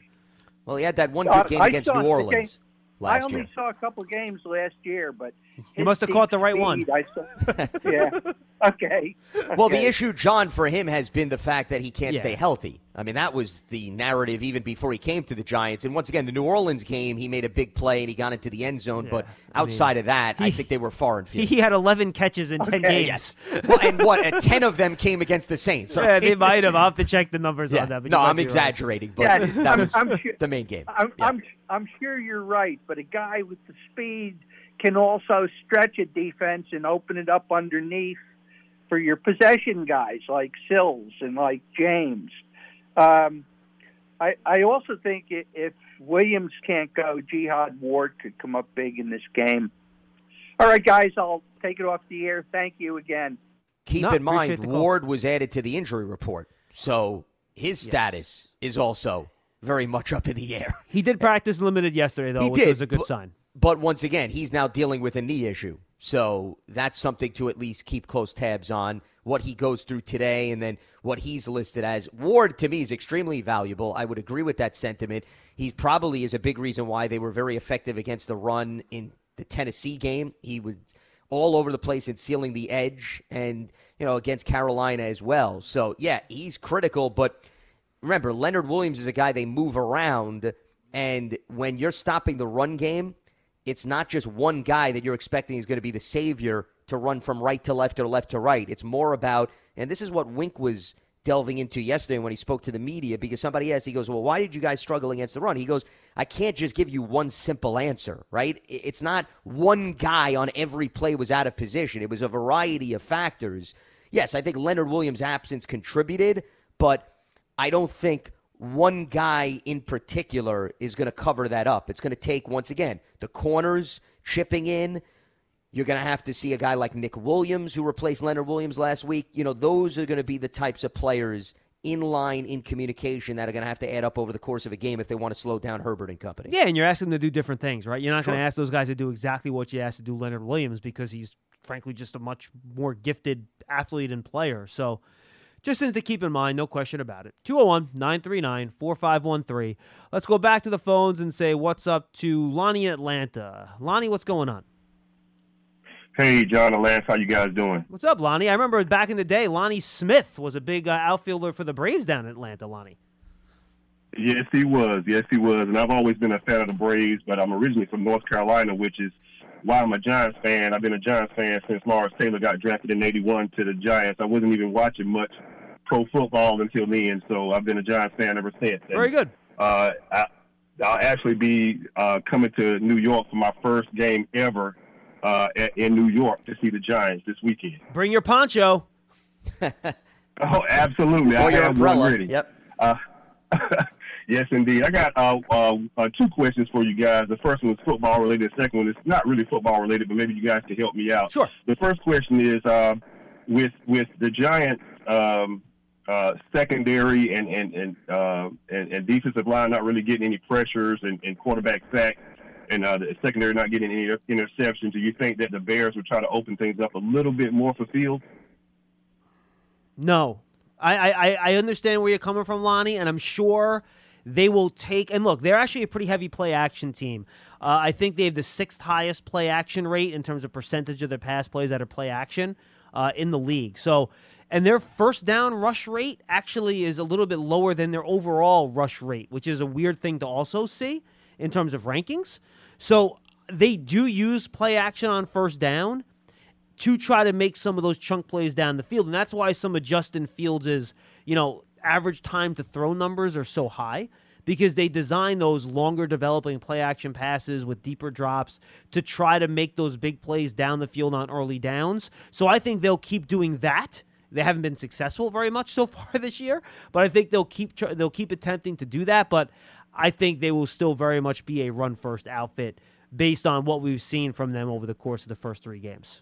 Well, he had that one Uh, good game I against New Orleans game- last I only year. saw a couple games last year, but You must have caught the right one. I saw, yeah. Okay. Well, the issue, John, for him has been the fact that he can't Yeah. stay healthy. I mean, that was the narrative even before he came to the Giants. And once again, the New Orleans game, he made a big play and he got into the end zone. but I outside mean, of that, I think they were far and few. He had 11 catches in 10 games. Yes. Well, and what? uh, Ten of them came against the Saints. Yeah, right? they might have. I'll have to check the numbers Yeah. on that. But no, I'm be right. exaggerating, but Yeah, that I'm- was I'm sure- the main game. I'm, Yeah. I'm I'm sure you're right, but a guy with the speed can also stretch a defense and open it up underneath for your possession guys like Sills and like James. Um, I I also think if Williams can't go, Jihad Ward could come up big in this game. All right, guys, I'll take it off the air. Thank you again. Keep No, in mind, appreciate the call. Ward was added to the injury report, so his status is also very much up in the air. He did practice limited yesterday, though, He which did, was a good but- sign. But once again, he's now dealing with a knee issue. So that's something to at least keep close tabs on what he goes through today and then what he's listed as. Ward, to me, is extremely valuable. I would agree with that sentiment. He probably is a big reason why they were very effective against the run in the Tennessee game. He was all over the place and sealing the edge and, you know, against Carolina as well. So, yeah, he's critical, but remember, Leonard Williams is a guy they move around, and when you're stopping the run game, it's not just one guy that you're expecting is going to be the savior to run from right to left or left to right. It's more about, and this is what Wink was delving into yesterday when he spoke to the media because somebody asked, he goes, Well, why did you guys struggle against the run? He goes, I can't just give you one simple answer, right? It's not one guy on every play was out of position. It was a variety of factors. Yes, I think Leonard Williams' absence contributed, but I don't think one guy in particular is going to cover that up. It's going to take, once again, the corners chipping in. You're going to have to see a guy like Nick Williams, who replaced Leonard Williams last week. You know, those are going to be the types of players in line in communication that are going to have to add up over the course of a game if they want to slow down Herbert and company. Yeah, and you're asking them to do different things, right? You're not going to ask those guys to do exactly what you asked to do Leonard Williams because he's frankly just a much more gifted athlete and player. So just things to keep in mind, no question about it. 201 939 4513. Let's go back to the phones and say what's up to Lonnie Atlanta. Lonnie, what's going on? Hey, John and Lance, how you guys doing? What's up, Lonnie? I remember back in the day, Lonnie Smith was a big uh, outfielder for the Braves down in Atlanta, Lonnie. Yes, he was. Yes, he was. And I've always been a fan of the Braves, but I'm originally from North Carolina, which is why I'm a Giants fan. I've been a Giants fan since Lawrence Taylor got drafted in '81 to the Giants. I wasn't even watching much pro football until then, so I've been a Giants fan ever since. And, Very good. Uh, I, I'll actually be uh, coming to New York for my first game ever uh, in New York to see the Giants this weekend. Bring your poncho. oh, absolutely. Or I your have umbrella. One ready. Yep. Uh, yes, indeed. I got uh, uh, uh, two questions for you guys. The first one is football related. The second one is not really football related, but maybe you guys can help me out. Sure. The first question is uh, with with the Giants. Um, uh, secondary and and and, uh, and and defensive line not really getting any pressures and, and quarterback sacks, and uh, the secondary not getting any interceptions. Do you think that the Bears will try to open things up a little bit more for Fields? No, I, I I understand where you're coming from, Lonnie, and I'm sure they will take. And look, they're actually a pretty heavy play action team. Uh, I think they have the sixth highest play action rate in terms of percentage of their pass plays that are play action uh, in the league. So, and their first down rush rate actually is a little bit lower than their overall rush rate, which is a weird thing to also see in terms of rankings. So they do use play action on first down to try to make some of those chunk plays down the field. And that's why some of Justin Fields' is, you know, average time to throw numbers are so high because they design those longer developing play action passes with deeper drops to try to make those big plays down the field on early downs. So I think they'll keep doing that. They haven't been successful very much so far this year, but I think they'll keep they'll keep attempting to do that, but I think they will still very much be a run first outfit based on what we've seen from them over the course of the first 3 games.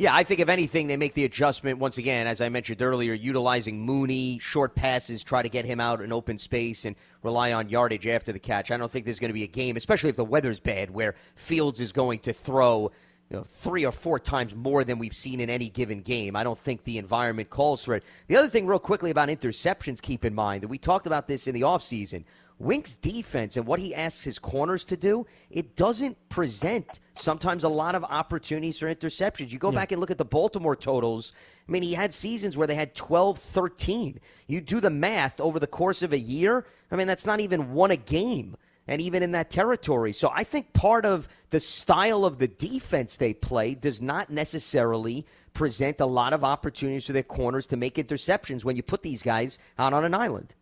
Yeah, I think if anything, they make the adjustment once again, as I mentioned earlier, utilizing Mooney, short passes, try to get him out in open space and rely on yardage after the catch. I don't think there's going to be a game, especially if the weather's bad, where Fields is going to throw you know, three or four times more than we've seen in any given game. I don't think the environment calls for it. The other thing, real quickly, about interceptions, keep in mind that we talked about this in the offseason. Wink's defense and what he asks his corners to do, it doesn't present sometimes a lot of opportunities for interceptions. You go yeah. back and look at the Baltimore totals. I mean, he had seasons where they had 12, 13. You do the math over the course of a year, I mean, that's not even one a game. And even in that territory. So I think part of the style of the defense they play does not necessarily present a lot of opportunities for their corners to make interceptions when you put these guys out on an island.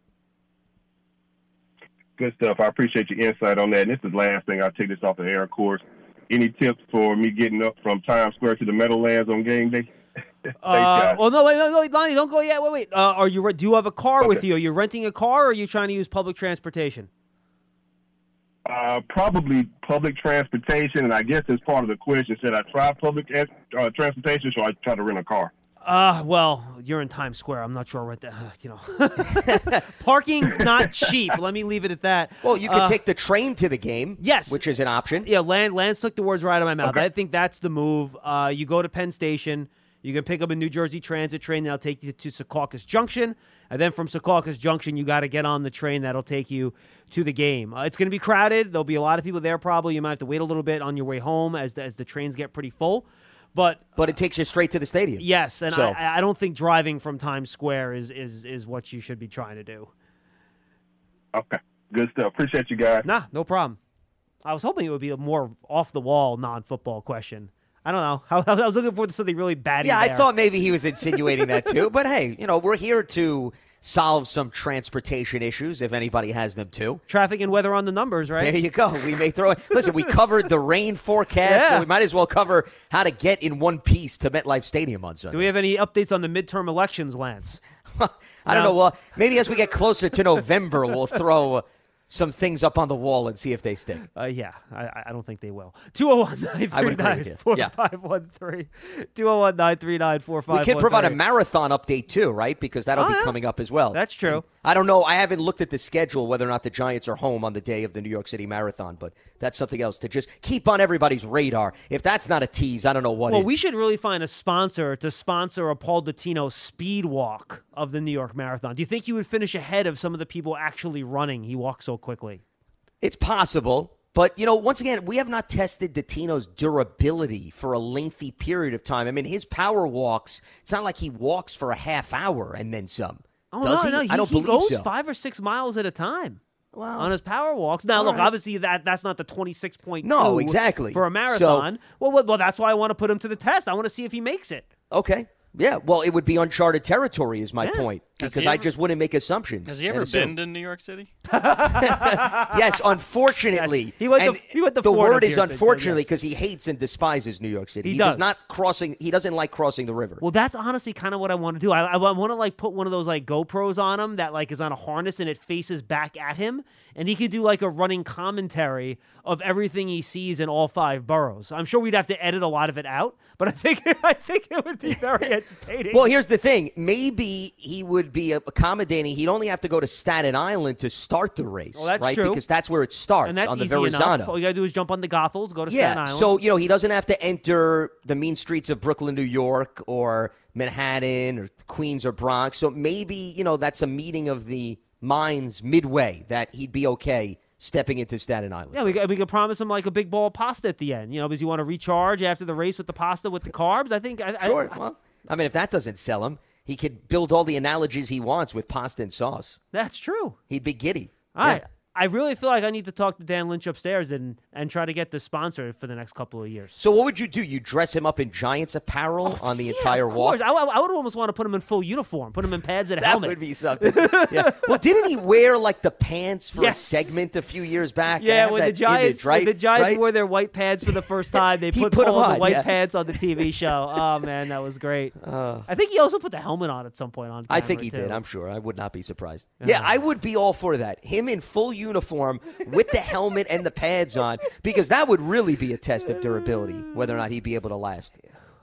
Good stuff. I appreciate your insight on that. And this is the last thing. I'll take this off the air, of course. Any tips for me getting up from Times Square to the Meadowlands on game day? Uh, well, no, wait, no, no, Lonnie, don't go yet. Wait, wait. Uh, are you? Do you have a car okay. with you? Are you renting a car, or are you trying to use public transportation? Uh, probably public transportation, and I guess as part of the question, said I try public uh, transportation, so I try to rent a car? Uh, well, you're in Times Square. I'm not sure what the, uh, you know. Parking's not cheap. Let me leave it at that. Well, you can uh, take the train to the game. Yes. Which is an option. Yeah, Land, Lance took the words right out of my mouth. Okay. I think that's the move. Uh, you go to Penn Station. You can pick up a New Jersey Transit train that'll take you to Secaucus Junction. And then from Secaucus Junction, you got to get on the train that'll take you to the game. Uh, it's going to be crowded. There'll be a lot of people there probably. You might have to wait a little bit on your way home as the, as the trains get pretty full. But but it takes you straight to the stadium. Yes, and so. I, I don't think driving from Times Square is is is what you should be trying to do. Okay, good stuff. Appreciate you guys. Nah, no problem. I was hoping it would be a more off the wall non football question. I don't know. I was looking for something really bad. Yeah, I thought maybe he was insinuating that too. But hey, you know, we're here to solve some transportation issues if anybody has them too. Traffic and weather on the numbers, right? There you go. We may throw it. Listen, we covered the rain forecast, yeah. so we might as well cover how to get in one piece to MetLife Stadium on Sunday. Do we have any updates on the midterm elections, Lance? I don't know. Well, maybe as we get closer to November, we'll throw some things up on the wall and see if they stick. Uh, yeah, I, I, don't think they will. 201 939 4513. 201 939 We can provide a marathon update too, right? Because that'll oh, be yeah. coming up as well. That's true. And I don't know. I haven't looked at the schedule whether or not the Giants are home on the day of the New York City Marathon, but that's something else to just keep on everybody's radar. If that's not a tease, I don't know what Well, is. we should really find a sponsor to sponsor a Paul Dottino speed walk of the New York Marathon. Do you think he would finish ahead of some of the people actually running? He walks so quickly. It's possible. But, you know, once again, we have not tested Dottino's durability for a lengthy period of time. I mean, his power walks, it's not like he walks for a half hour and then some. Oh, Does no, he? no. He, I don't he believe goes so. five or six miles at a time. on his power walks. Now, look, right. obviously that that's not the twenty six point No, exactly. for a So- marathon. well, well, well, that's why I want to put him to the test. I want to see if he makes it. Okay. Yeah, well, it would be uncharted territory, is my Yeah. point, because he I just wouldn't make assumptions. Has he ever been to New York City? yes, unfortunately. He went to- And he went to the Florida word is piercing, so unfortunately yes. because he hates and despises New York City. He does does. not crossing. He doesn't like crossing the river. Well, that's honestly kind of what I want to do. I, I, want to like put one of those like GoPros on him that like is on a harness and it faces back at him, and he could do like a running commentary of everything he sees in all five boroughs. I'm sure we'd have to edit a lot of it out, but I think I think it would be very entertaining. Well, here's the thing. Maybe he would be accommodating. He'd only have to go to Staten Island to start the race, Well, that's right? true. Because that's where it starts and that's on the easy Verrazano. enough. All you gotta do is jump on the Goethals, go to Yeah, Staten Island. so you know he doesn't have to enter the mean streets of Brooklyn, New York, or Manhattan, or Queens, or Bronx. So maybe you know that's a meeting of the minds midway that he'd be okay stepping into Staten Island. Yeah, we we could promise him like a big bowl of pasta at the end, you know, because you want to recharge after the race with the pasta with the carbs. I think. I, Sure. I, well, I mean, if that doesn't sell him, he could build all the analogies he wants with pasta and sauce. that's true. He'd be giddy. All Yeah. I really feel like I need to talk to Dan Lynch upstairs and, and try to get the sponsor for the next couple of years. So what would you do? You dress him up in Giants apparel on the Yeah, entire of walk? course. I, I would almost want to put him in full uniform, put him in pads and a That helmet. would be something. yeah. Well, didn't he wear like the pants for Yes. a segment a few years back? Yeah, when the Giants image, right? when the Giants Right? wore their white pads for the first time, they He put, put all the on, white yeah. pants on the TV show. Oh man, that was great. Uh, I think he also put the helmet on at some point on. I think he too. did. I'm sure. I would not be surprised. Yeah, I would be all for that. Him in full uniform with the helmet and the pads on, because that would really be a test of durability, whether or not he'd be able to last.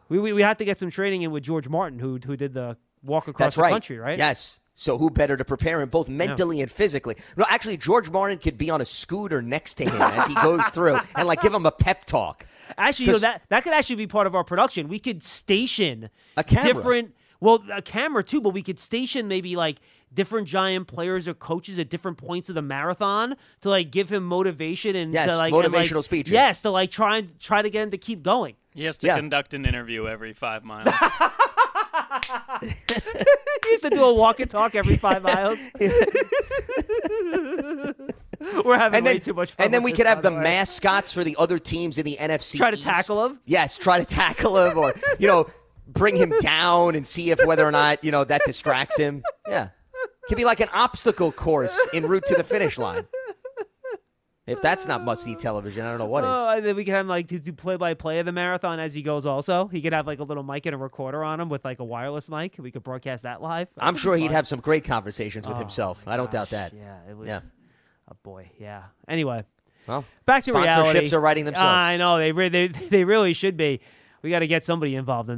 We, we we had to get some training in with George Martin, who who did the walk across That's the right. country, right? Yes. So who better to prepare him both mentally and physically? No, actually, George Martin could be on a scooter next to him as he goes through and like give him a pep talk. Actually, you know, that that could actually be part of our production. We could station A camera. different. Well, a camera too, but we could station maybe like different giant players or coaches at different points of the marathon to like give him motivation and Yes, to, like, and, like- motivational speeches. Yes, to like try and try to get him to keep going. He has to Yeah. conduct an interview every five miles. he used to do a walk and talk every five miles. We're having and way then, too much fun. and then we this, could have by the mascots for the other teams in the NFC. Try to East. tackle him? Yes, try to tackle him, or you know, bring him down and see if whether or not you know that distracts him. Yeah, could be like an obstacle course en route to the finish line. If that's not must see television, I don't know what is. Oh, and then we could have like to do play by play of the marathon as he goes. Also, he could have like a little mic and a recorder on him with like a wireless mic. We could broadcast that live. That I'm sure he'd have some great conversations with Oh, himself. I don't doubt that. Yeah, it was. Yeah. Oh boy, yeah. Anyway, Well, back to sponsorships reality. are writing themselves. I know they re- they they really should be. We got to get somebody involved in.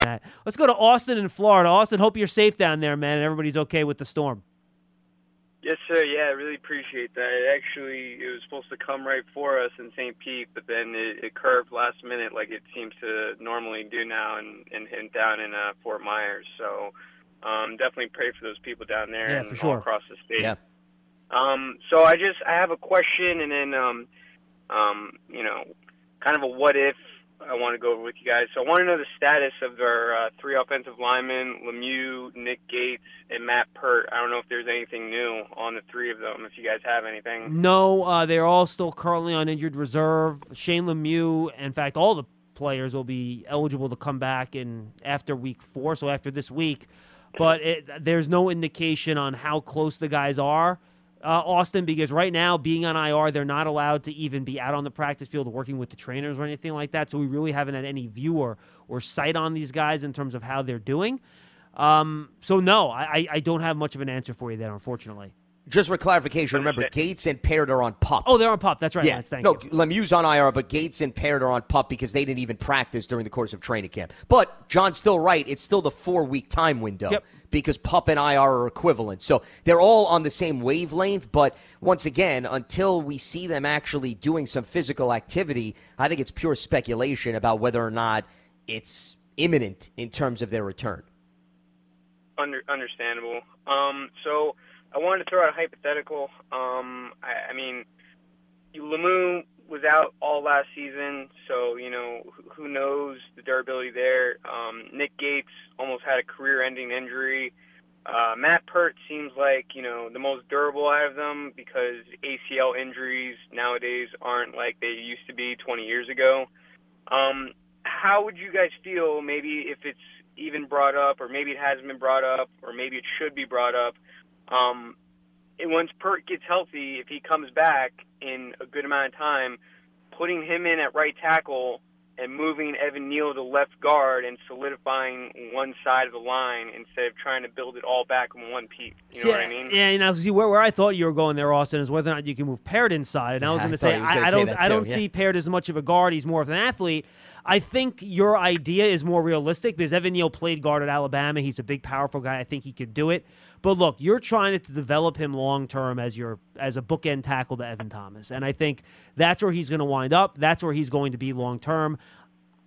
That. Let's go to Austin in Florida. Austin, hope you're safe down there, man, and everybody's okay with the storm. Yes, sir. Yeah, I really appreciate that. It actually, it was supposed to come right for us in St. Pete, but then it, it curved last minute, like it seems to normally do now, and and, and down in uh, Fort Myers. So, um, definitely pray for those people down there Yeah, and for sure. all across the state. Yeah. Um, so I just I have a question, and then um, um, you know, kind of a what if. I want to go over with you guys. So I want to know the status of our uh, three offensive linemen: Lemieux, Nick Gates, and Matt Peart. I don't know if there's anything new on the three of them. If you guys have anything. No, uh, they're all still currently on injured reserve. Shane Lemieux, in fact, all the players will be eligible to come back in after week four, so after this week. But it, there's no indication on how close the guys are. Uh, Austin, because right now, being on IR, they're not allowed to even be out on the practice field working with the trainers or anything like that. So we really haven't had any view or, or sight on these guys in terms of how they're doing. Um, so, no, I, I don't have much of an answer for you there, unfortunately. Just for clarification, remember Gates and Peart are on pup. Oh, they're on pup. That's right, yeah. Lance. Thank no, you. Lemieux's on IR, but Gates and Peart are on pup because they didn't even practice during the course of training camp. But John's still right. It's still the four week time window Yep. because pup and IR are equivalent. So they're all on the same wavelength. But once again, until we see them actually doing some physical activity, I think it's pure speculation about whether or not it's imminent in terms of their return. Under, understandable. Um, so I wanted to throw out a hypothetical. Um, I, I mean, Lemieux was out all last season, so you know who, knows the durability there. Um, Nick Gates almost had a career-ending injury. Uh, Matt Peart seems like you know the most durable out of them because ACL injuries nowadays aren't like they used to be 20 years ago. Um, how would you guys feel maybe if it's even brought up, or maybe it hasn't been brought up, or maybe it should be brought up? Um, and once Peart gets healthy, if he comes back in a good amount of time, putting him in at right tackle and moving Evan Neal to left guard and solidifying one side of the line instead of trying to build it all back in one piece. You know what I mean? Yeah, you know, see where, where I thought you were going there, Austin, is whether or not you can move Parrot inside. And I was going to say, thought he was gonna I, I don't, that I don't yeah. see Parrot as much of a guard. He's more of an athlete. I think your idea is more realistic because Evan Neal played guard at Alabama. He's a big, powerful guy. I think he could do it. But look, you're trying to develop him long term as your as a bookend tackle to Evan Thomas, and I think that's where he's going to wind up. That's where he's going to be long term.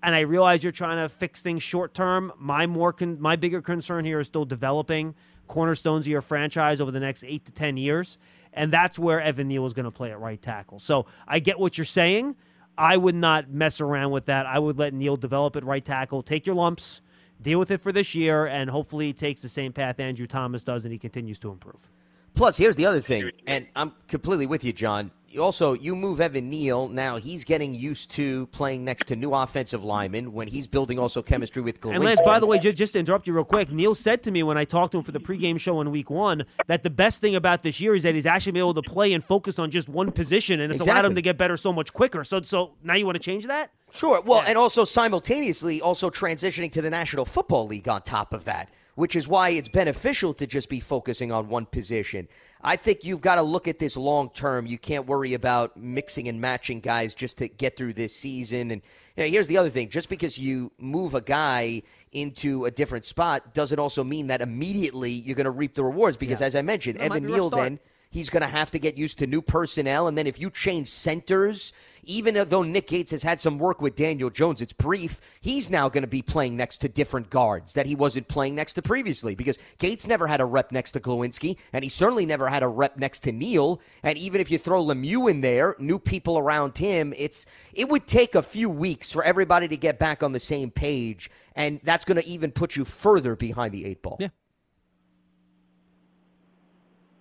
And I realize you're trying to fix things short term. My more con- my bigger concern here is still developing cornerstones of your franchise over the next eight to ten years, and that's where Evan Neal is going to play at right tackle. So I get what you're saying. I would not mess around with that. I would let Neal develop at right tackle. Take your lumps, deal with it for this year, and hopefully he takes the same path Andrew Thomas does and he continues to improve. Plus, here's the other thing, and I'm completely with you, John. Also, you move Evan Neal. Now he's getting used to playing next to new offensive linemen when he's building also chemistry with Gillespie. And Lance, by the way, just, just to interrupt you real quick, Neal said to me when I talked to him for the pregame show in week one that the best thing about this year is that he's actually been able to play and focus on just one position, and it's allowed him to get better so much quicker. So, so now you want to change that? Sure. Well, and also simultaneously, also transitioning to the National Football League on top of that, which is why it's beneficial to just be focusing on one position. I think you've got to look at this long term. You can't worry about mixing and matching guys just to get through this season. And you know, here's the other thing: just because you move a guy into a different spot doesn't also mean that immediately you're going to reap the rewards. Because, as I mentioned, Evan Neal then he's going to have to get used to new personnel. And then if you change centers, even though Nick Gates has had some work with Daniel Jones, it's brief, he's now going to be playing next to different guards that he wasn't playing next to previously because Gates never had a rep next to Glowinski, and he certainly never had a rep next to Neal. And even if you throw Lemieux in there, new people around him, it's it would take a few weeks for everybody to get back on the same page. And that's going to even put you further behind the eight ball. Yeah.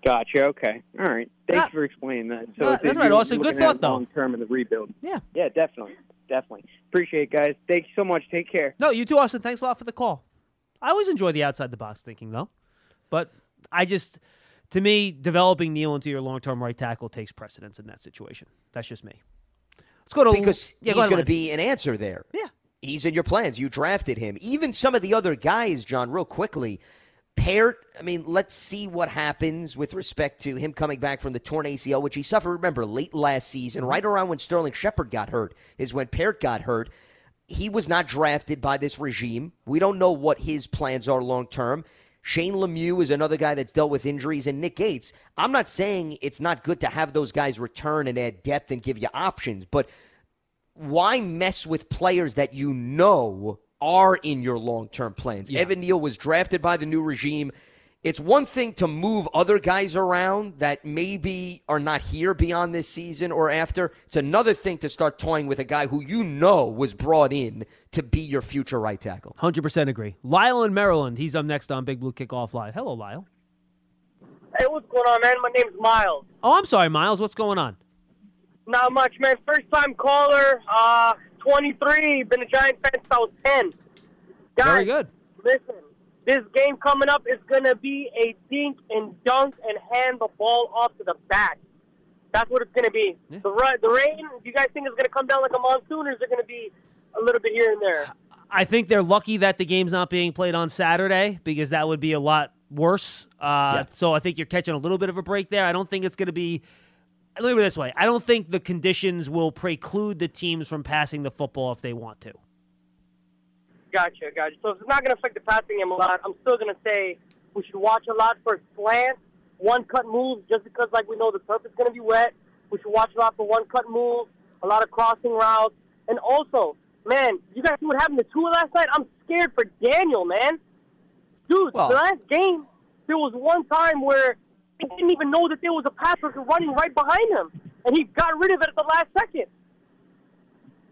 Gotcha. Okay. All right. Thanks for explaining that. So uh, No, that's right, you're Austin. Good thought, though. Long term of the rebuild. Yeah. Yeah. Definitely. Definitely. Appreciate it, guys. Thanks so much. Take care. No, you too, Austin. Thanks a lot for the call. I always enjoy the outside the box thinking, though. But I just, to me, developing Neal into your long term right tackle takes precedence in that situation. That's just me. Let's go to because yeah, he's go ahead, going to be an answer there. Yeah. He's in your plans. You drafted him. Even some of the other guys, John, real quickly. Peart, I mean, let's see what happens with respect to him coming back from the torn ACL, which he suffered, remember, late last season, right around when Sterling Shepard got hurt, is when Peart got hurt. He was not drafted by this regime. We don't know what his plans are long term. Shane Lemieux is another guy that's dealt with injuries, and Nick Gates. I'm not saying it's not good to have those guys return and add depth and give you options, but why mess with players that you know are in your long term plans? Evan Neal was drafted by the new regime. It's one thing to move other guys around that maybe are not here beyond this season or after. It's another thing to start toying with a guy who you know was brought in to be your future right tackle. 100% agree. Lyle in Maryland. He's up next on Big Blue Kickoff Live. Hello, Lyle. Hey, what's going on, man? My name's Miles. Oh, I'm sorry, Miles. What's going on? Not much, man. First time caller. Uh, 23. Been a Giant fan since I was 10. Guys, Very good. Listen, this game coming up is going to be a dink and dunk and hand the ball off to the back. That's what it's going to be. The, the rain, do you guys think it's going to come down like a monsoon, or is it going to be a little bit here and there? I think they're lucky that the game's not being played on Saturday because that would be a lot worse. Uh, So I think you're catching a little bit of a break there. I don't think it's going to be. Let me put it this way: I don't think the conditions will preclude the teams from passing the football if they want to. Gotcha, gotcha. So if it's not going to affect the passing game a lot, I'm still going to say we should watch a lot for slant, one cut moves, just because like we know the turf is going to be wet. We should watch a lot for one cut moves, a lot of crossing routes, and also, man, you guys see what happened to Tua last night? I'm scared for Daniel, man. Dude, the last game, there was one time where he didn't even know that there was a pass rusher running right behind him, and he got rid of it at the last second.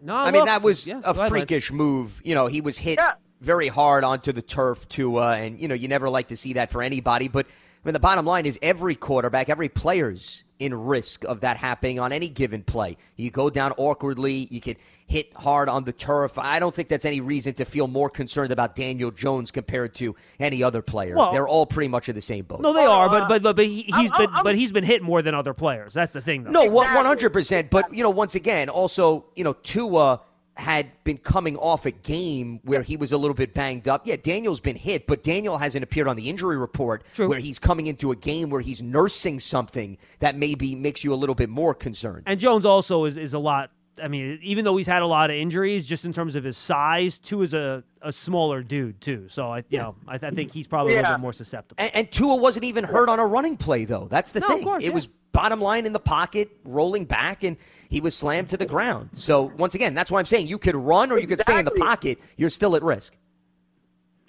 No, I mean that was yeah, a go ahead, freakish move. You know, he was hit very hard onto the turf to, uh, and you know, you never like to see that for anybody. But I mean, the bottom line is every quarterback, every player's in risk of that happening on any given play. You go down awkwardly, you could hit hard on the turf. I don't think that's any reason to feel more concerned about Daniel Jones compared to any other player. Well- They're all pretty much in the same boat. No, they oh, are, uh, but but but he, he's been but he's been hit more than other players. That's the thing, though. No, one hundred percent. But you know, once again, also, you know, Tua had been coming off a game where he was a little bit banged up. Yeah, Daniel's been hit, but Daniel hasn't appeared on the injury report where he's coming into a game where he's nursing something that maybe makes you a little bit more concerned. And Jones also is, is a lot. I mean, even though he's had a lot of injuries, just in terms of his size, Tua is a, a smaller dude too. So I, you know, I, I think he's probably a little bit more susceptible. And, and Tua wasn't even hurt on a running play, though. That's the No, thing. course, it yeah. was bottom line in the pocket, rolling back, and he was slammed to the ground. So once again, that's why I'm saying you could run or you could stay in the pocket. You're still at risk.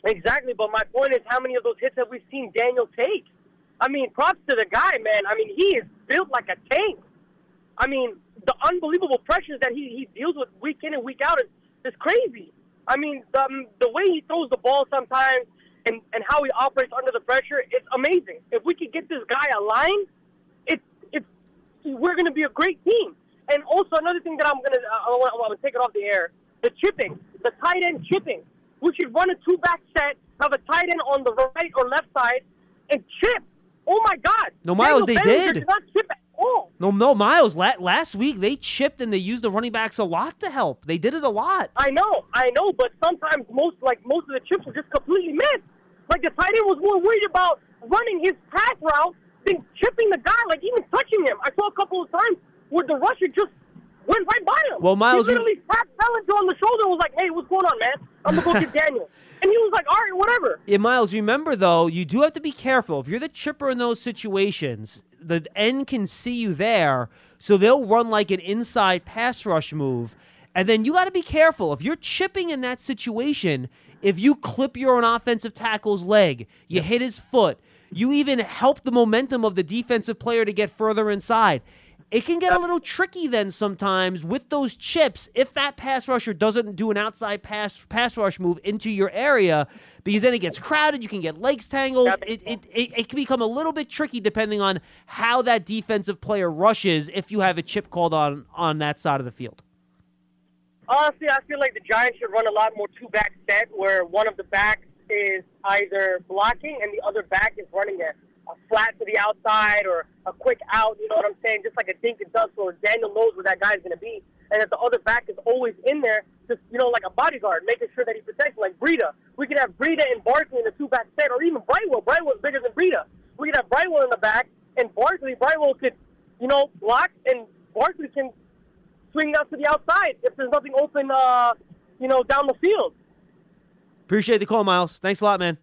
Exactly, but my point is, how many of those hits have we seen Daniel take? I mean, props to the guy, man. I mean, he is built like a tank. I mean, the unbelievable pressures that he, he deals with week in and week out is, is crazy. I mean, the, um, the way he throws the ball sometimes and, and how he operates under the pressure, it's amazing. If we could get this guy aligned, we're going to be a great team. And also another thing that I'm going to I want, to take it off the air: the chipping, the tight end chipping. We should run a two back set, have a tight end on the right or left side, and chip. Oh my God! No, Miles, Daniel they did. did not chip at all. No, no, Miles. La- last week they chipped and they used the running backs a lot to help. They did it a lot. I know, I know, but sometimes most like most of the chips were just completely missed. Like the tight end was more worried about running his pass route than chipping the guy, like even touching him. I saw a couple of times where the rusher just went right by him. Well, Miles, he literally tapped Bellinger on the shoulder and was like, "Hey, what's going on, man? I'm gonna go get Daniel." And he was like, "All right, whatever." Yeah, Miles, remember though, you do have to be careful. If you're the chipper in those situations, the end can see you there, so they'll run like an inside pass rush move. And then you got to be careful. If you're chipping in that situation, if you clip your own offensive tackle's leg, you hit his foot, you even help the momentum of the defensive player to get further inside. It can get a little tricky then sometimes with those chips if that pass rusher doesn't do an outside pass pass rush move into your area because then it gets crowded. You can get legs tangled. It, it, it, it can become a little bit tricky depending on how that defensive player rushes if you have a chip called on on that side of the field. Honestly, I feel like the Giants should run a lot more two back set where one of the backs is either blocking and the other back is running a, a flat to the outside or a quick out, you know what I'm saying? Just like a dink and dunk so Daniel knows where that guy's going to be. And that the other back is always in there, just, you know, like a bodyguard, making sure that he protects, like Breida. We could have Breida and Barkley in the two back set or even Brightwell. Brightwell's bigger than Breida. We could have Brightwell in the back and Barkley. Brightwell could, you know, block and Barkley can swing out to the outside if there's nothing open, uh, you know, down the field. Appreciate the call, Miles. Thanks a lot, man.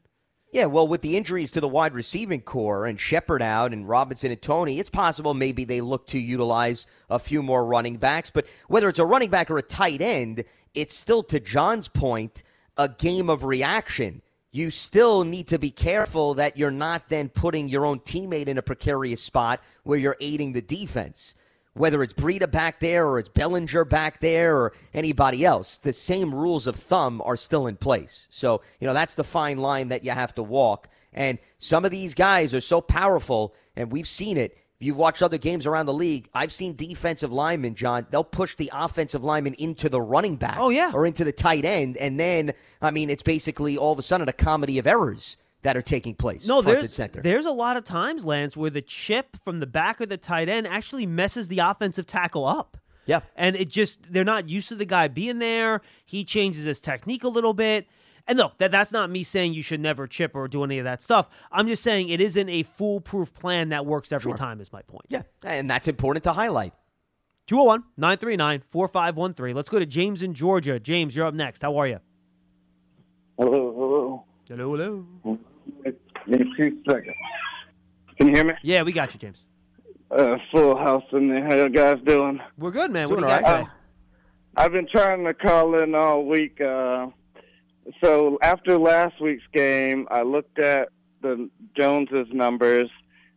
Yeah, well, with the injuries to the wide receiving core and Shepard out and Robinson and Toney, it's possible maybe they look to utilize a few more running backs. But whether it's a running back or a tight end, it's still, to John's point, a game of reaction. You still need to be careful that you're not then putting your own teammate in a precarious spot where you're aiding the defense. Whether it's Breida back there or it's Bellinger back there or anybody else, the same rules of thumb are still in place. So, you know, that's the fine line that you have to walk. And some of these guys are so powerful, and we've seen it. If you've watched other games around the league, I've seen defensive linemen, John, they'll push the offensive lineman into the running back. Oh, yeah. Or into the tight end. And then, I mean, it's basically all of a sudden a comedy of errors that are taking place. No, front and there's center. there's a lot of times, Lance, where the chip from the back of the tight end actually messes the offensive tackle up. Yeah. And it just they're not used to the guy being there. He changes his technique a little bit. And look, that, that's not me saying you should never chip or do any of that stuff. I'm just saying it isn't a foolproof plan that works every time, is my point. Yeah, and that's important to highlight. 201 939 4513. Let's go to James in Georgia. James, you're up next. How are you? Hello, hello. Hello, mm-hmm. Hello. Give me two seconds. Can you hear me? Yeah, we got you, James. Uh, full house in there. How you guys doing? We're good, man. What do you got all right. today? I've been trying to call in all week. Uh, so after last week's game, I looked at the Joneses numbers,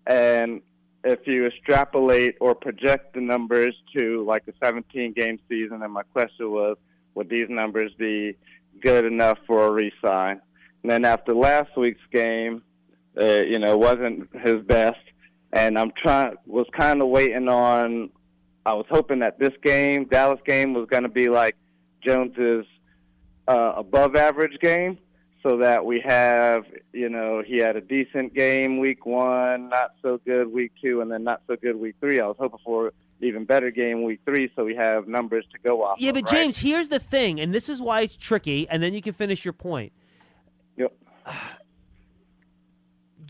and if you extrapolate or project the numbers to like a 17 game season, and my question was, would these numbers be good enough for a resign? And then after last week's game, uh, you know, wasn't his best, and I'm trying was kind of waiting on. I was hoping that this game, Dallas game, was going to be like Jones's uh, above average game, so that we have, you know, he had a decent game week one, not so good week two, and then not so good week three. I was hoping for even better game week three, so we have numbers to go off. Yeah, of, but right? James, here's the thing, and this is why it's tricky, and then you can finish your point. Yep.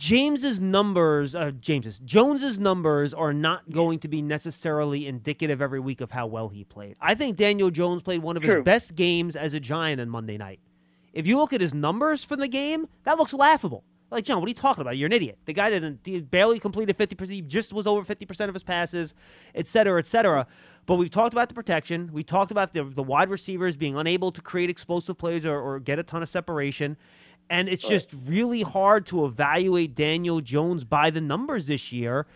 James's numbers, uh, James's Jones's numbers are not going to be necessarily indicative every week of how well he played. I think Daniel Jones played one of his best games as a Giant on Monday night. If you look at his numbers from the game, that looks laughable. Like John, what are you talking about? You're an idiot. The guy didn't he barely completed fifty percent. He just was over fifty percent of his passes, et cetera, et cetera. But we've talked about the protection. We talked about the the wide receivers being unable to create explosive plays or, or get a ton of separation. And it's just really hard to evaluate Daniel Jones by the numbers this year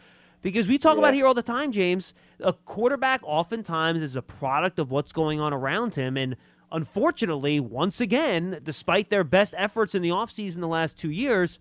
because we talk about here all the time, James. A quarterback oftentimes is a product of what's going on around him. And unfortunately, once again, despite their best efforts in the offseason the last two years,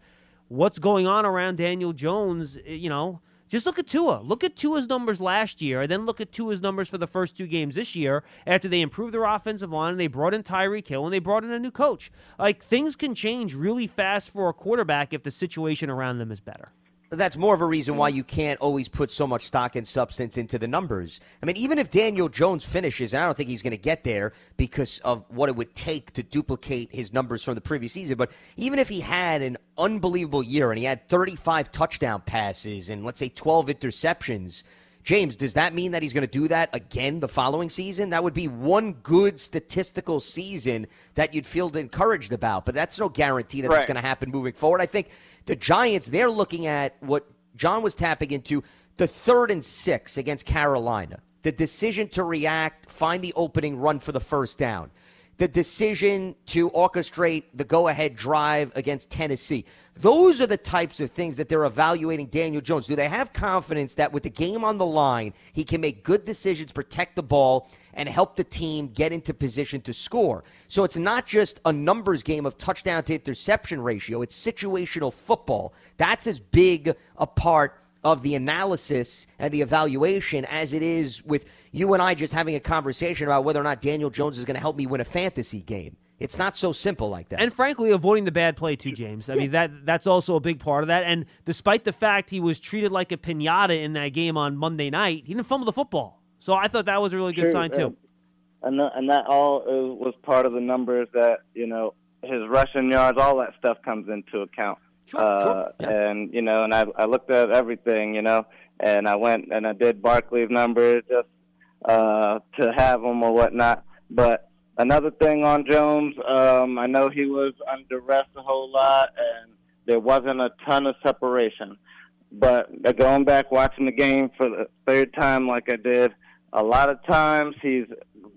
what's going on around Daniel Jones, you know, just look at Tua. Look at Tua's numbers last year, and then look at Tua's numbers for the first two games this year after they improved their offensive line and they brought in Tyreek Hill and they brought in a new coach. Like, things can change really fast for a quarterback if the situation around them is better. That's more of a reason why mm-hmm. you can't always put so much stock and substance into the numbers. I mean, even if Daniel Jones finishes, and I don't think he's going to get there because of what it would take to duplicate his numbers from the previous season, but even if he had an unbelievable year and he had 35 touchdown passes and let's say 12 interceptions, James, does that mean that he's going to do that again the following season? That would be one good statistical season that you'd feel encouraged about, but that's no guarantee that it's Right. going to happen moving forward. I think the Giants, they're looking at what John was tapping into the third and six against Carolina. The decision to react, find the opening, run for the first down. The decision to orchestrate the go ahead drive against Tennessee. Those are the types of things that they're evaluating Daniel Jones. Do they have confidence that with the game on the line, he can make good decisions, protect the ball, and help the team get into position to score? So it's not just a numbers game of touchdown to interception ratio, it's situational football. That's as big a part of the analysis and the evaluation as it is with you and I just having a conversation about whether or not Daniel Jones is going to help me win a fantasy game. It's not so simple like that. And frankly, avoiding the bad play too, James. I mean that that's also a big part of that. And despite the fact he was treated like a pinata in that game on Monday night, he didn't fumble the football. So I thought that was a really good True, sign yeah. too. And that, and that all is, was part of the numbers that you know his rushing yards, all that stuff comes into account. uh, And you know, and I I looked at everything, you know, and I went and I did Barkley's numbers just uh, to have them or whatnot. But another thing on Jones, um, I know he was under rest a whole lot, and there wasn't a ton of separation. But going back watching the game for the third time, like I did, a lot of times he's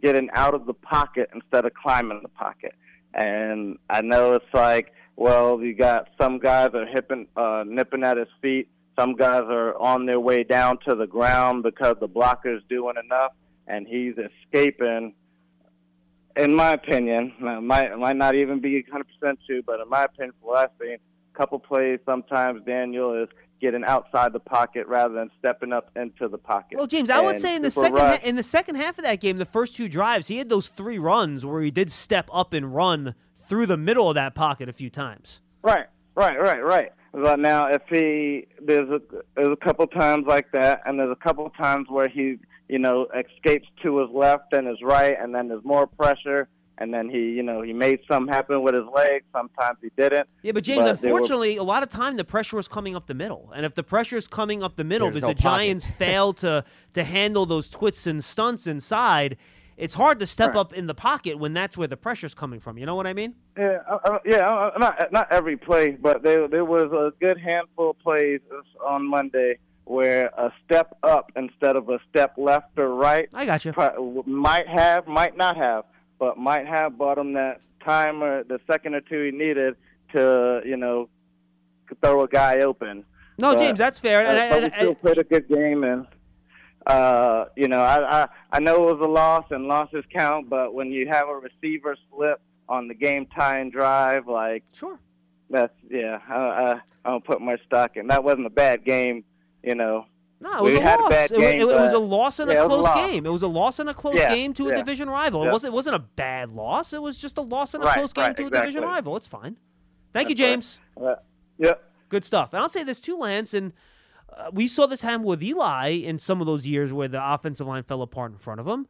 getting out of the pocket instead of climbing the pocket. And I know it's like, well, you got some guys are hipping, uh, nipping at his feet. Some guys are on their way down to the ground because the blocker's doing enough, and he's escaping. In my opinion, uh, might might not even be 100% true, but in my opinion, from what I've seen, couple plays, sometimes Daniel is getting outside the pocket rather than stepping up into the pocket. Well, James, I would say in the second rush- ha- in the second half of that game, the first two drives, he had those three runs where he did step up and run through the middle of that pocket a few times. Right, right, right, right. But now, if he there's a there's a couple times like that, and there's a couple times where he you know escapes to his left and his right, and then there's more pressure, and then he you know he made something happen with his legs. Sometimes he didn't. Yeah, but James, there were- unfortunately, a lot of time the pressure was coming up the middle, and if the pressure is coming up the middle There's because no the Giants fail to to handle those twists and stunts inside, it's hard to step Right. up in the pocket when that's where the pressure's coming from. You know what I mean? Yeah, uh, uh, yeah, uh, not not every play, but there there was a good handful of plays on Monday where a step up instead of a step left or right. I got you. Might have, might not have, but might have bought him that time or the second or two he needed to, you know, throw a guy open. No, But- James, that's fair. And but and we still played a good game, and uh, you know, I, I I know it was a loss, and losses count. But when you have a receiver slip on the game tying drive, like sure, that's yeah, I, I, I don't put much stock in. That wasn't a bad game, you know. No, it was we a loss. a bad it, game, it, was a loss in yeah, a close loss. game. It was a loss in a close Yeah, game to a division rival. It wasn't. It wasn't a bad loss. It was just a loss in a Right, close game right, to a division rival. It's fine. Thank you, That's right. James. Uh, yep. Good stuff. And I'll say this too, Lance, and uh, we saw this happen with Eli in some of those years where the offensive line fell apart in front of him.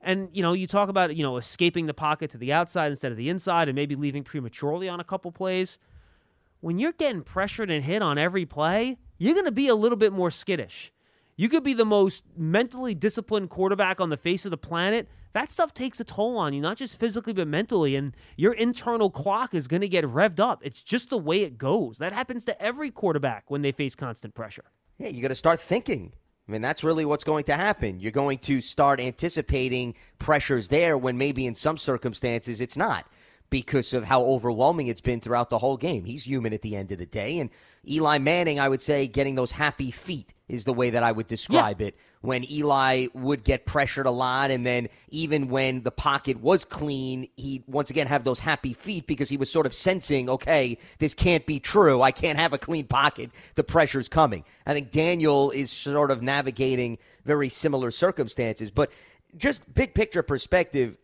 And you know, you talk about you know escaping the pocket to the outside instead of the inside, and maybe leaving prematurely on a couple plays. When you're getting pressured and hit on every play, you're going to be a little bit more skittish. You could be the most mentally disciplined quarterback on the face of the planet. That stuff takes a toll on you, not just physically, but mentally. And your internal clock is going to get revved up. It's just the way it goes. That happens to every quarterback when they face constant pressure. Yeah, you got to start thinking. I mean, that's really what's going to happen. You're going to start anticipating pressures there when maybe in some circumstances it's not because of how overwhelming it's been throughout the whole game. He's human at the end of the day. And Eli Manning, I would say, getting those happy feet is the way that I would describe it. When Eli would get pressured a lot, and then even when the pocket was clean, he'd once again have those happy feet because he was sort of sensing, okay, this can't be true. I can't have a clean pocket. The pressure's coming. I think Daniel is sort of navigating very similar circumstances. But just big picture perspective,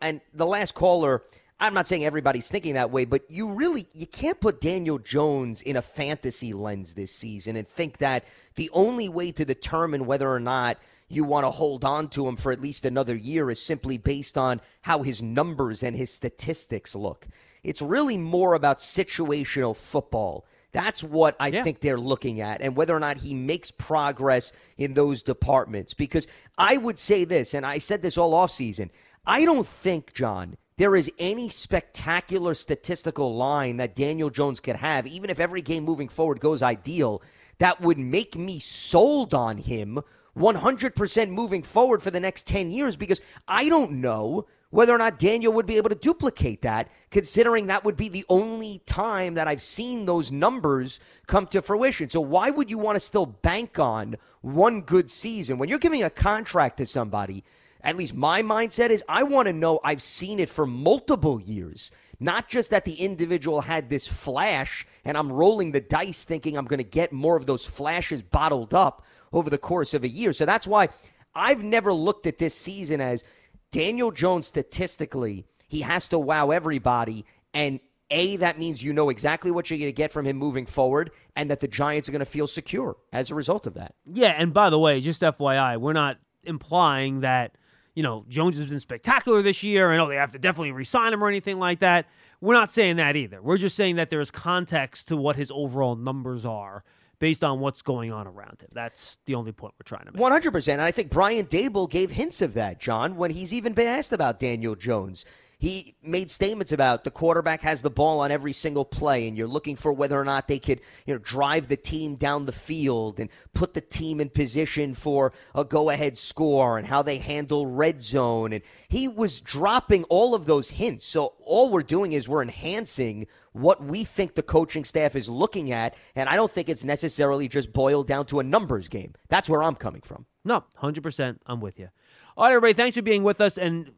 and the last caller i'm not saying everybody's thinking that way but you really you can't put daniel jones in a fantasy lens this season and think that the only way to determine whether or not you want to hold on to him for at least another year is simply based on how his numbers and his statistics look. It's really more about situational football. That's what I think they're looking at, and whether or not he makes progress in those departments. Because I would say this, and I said this all offseason I don't think, John, there is any spectacular statistical line that Daniel Jones could have, even if every game moving forward goes ideal, that would make me sold on him 100% moving forward for the next 10 years because I don't know whether or not Daniel would be able to duplicate that, considering that would be the only time that I've seen those numbers come to fruition. So, why would you want to still bank on one good season when you're giving a contract to somebody? At least my mindset is I want to know I've seen it for multiple years. Not just that the individual had this flash and I'm rolling the dice thinking I'm going to get more of those flashes bottled up over the course of a year. So that's why I've never looked at this season as Daniel Jones statistically, he has to wow everybody. And A, that means you know exactly what you're going to get from him moving forward, and that the Giants are going to feel secure as a result of that. Yeah, and by the way, just FYI, we're not implying that, you know, Jones has been spectacular this year and oh, they have to definitely re-sign him or anything like that. We're not saying that either. We're just saying that there is context to what his overall numbers are based on what's going on around him. That's the only point we're trying to make. One hundred percent. And I think Brian Daboll gave hints of that, John, when he's even been asked about Daniel Jones. He made statements about the quarterback has the ball on every single play, and you're looking for whether or not they could, you know, drive the team down the field and put the team in position for a go-ahead score, and how they handle red zone. And he was dropping all of those hints. So all we're doing is we're enhancing what we think the coaching staff is looking at, and I don't think it's necessarily just boiled down to a numbers game. That's where I'm coming from. No, 100%. I'm with you. All right, everybody, thanks for being with us. And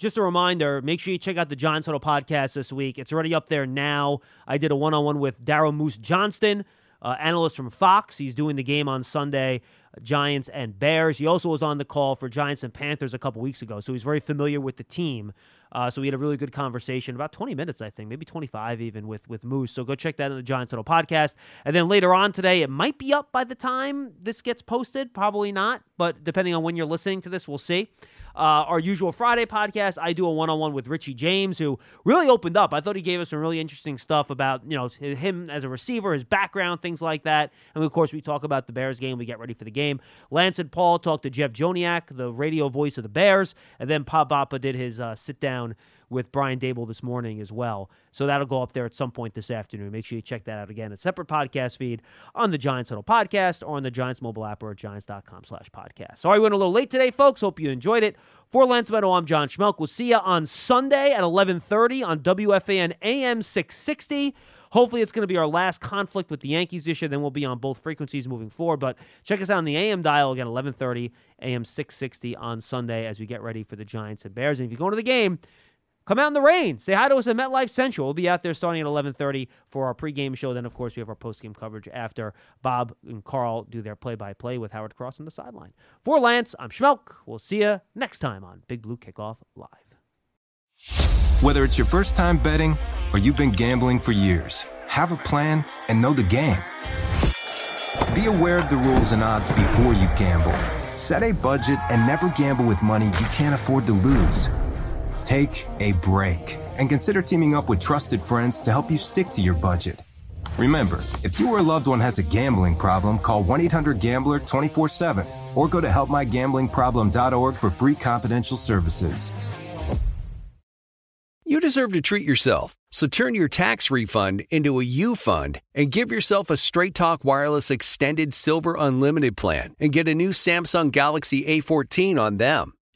just a reminder make sure you check out the Giants Huddle podcast this week. It's already up there now. I did a one on one with Daryl Moose Johnston, uh, analyst from Fox. He's doing the game on Sunday, Giants and Bears. He also was on the call for Giants and Panthers a couple weeks ago, so he's very familiar with the team. Uh, so we had a really good conversation, about 20 minutes, I think, maybe 25 even with with Moose. So go check that in the Giants Huddle podcast. And then later on today, it might be up by the time this gets posted, probably not, but depending on when you're listening to this, we'll see uh, our usual Friday podcast. I do a one on one with Richie James, who really opened up. I thought he gave us some really interesting stuff about you know him as a receiver, his background, things like that. And of course, we talk about the Bears game. We get ready for the game. Lance and Paul talked to Jeff Joniak, the radio voice of the Bears, and then Bob Papa did his uh, sit down with Brian Daboll this morning as well. So that'll go up there at some point this afternoon. Make sure you check that out again. A separate podcast feed on the Giants Huddle podcast or on the Giants mobile app or at giants.com slash podcast. Sorry we went a little late today, folks. Hope you enjoyed it. For Lance Medow, I'm John Schmeelk. We'll see you on Sunday at 1130 on WFAN AM 660. Hopefully, it's going to be our last conflict with the Yankees this year. Then we'll be on both frequencies moving forward. But check us out on the AM dial again, 1130 AM 660 on Sunday as we get ready for the Giants and Bears. And if you're going to the game, Come out in the rain. Say hi to us at MetLife Central. We'll be out there starting at 11:30 for our pregame show. Then, of course, we have our postgame coverage after Bob and Carl do their play-by-play with Howard Cross on the sideline. For Lance, I'm Schmeelk. We'll see you next time on Big Blue Kickoff Live. Whether it's your first time betting or you've been gambling for years, have a plan and know the game. Be aware of the rules and odds before you gamble. Set a budget and never gamble with money you can't afford to lose. Take a break and consider teaming up with trusted friends to help you stick to your budget. Remember, if you or a loved one has a gambling problem, call 1 800 Gambler 24 7 or go to helpmygamblingproblem.org for free confidential services. You deserve to treat yourself, so turn your tax refund into a U fund and give yourself a Straight Talk Wireless Extended Silver Unlimited plan and get a new Samsung Galaxy A14 on them.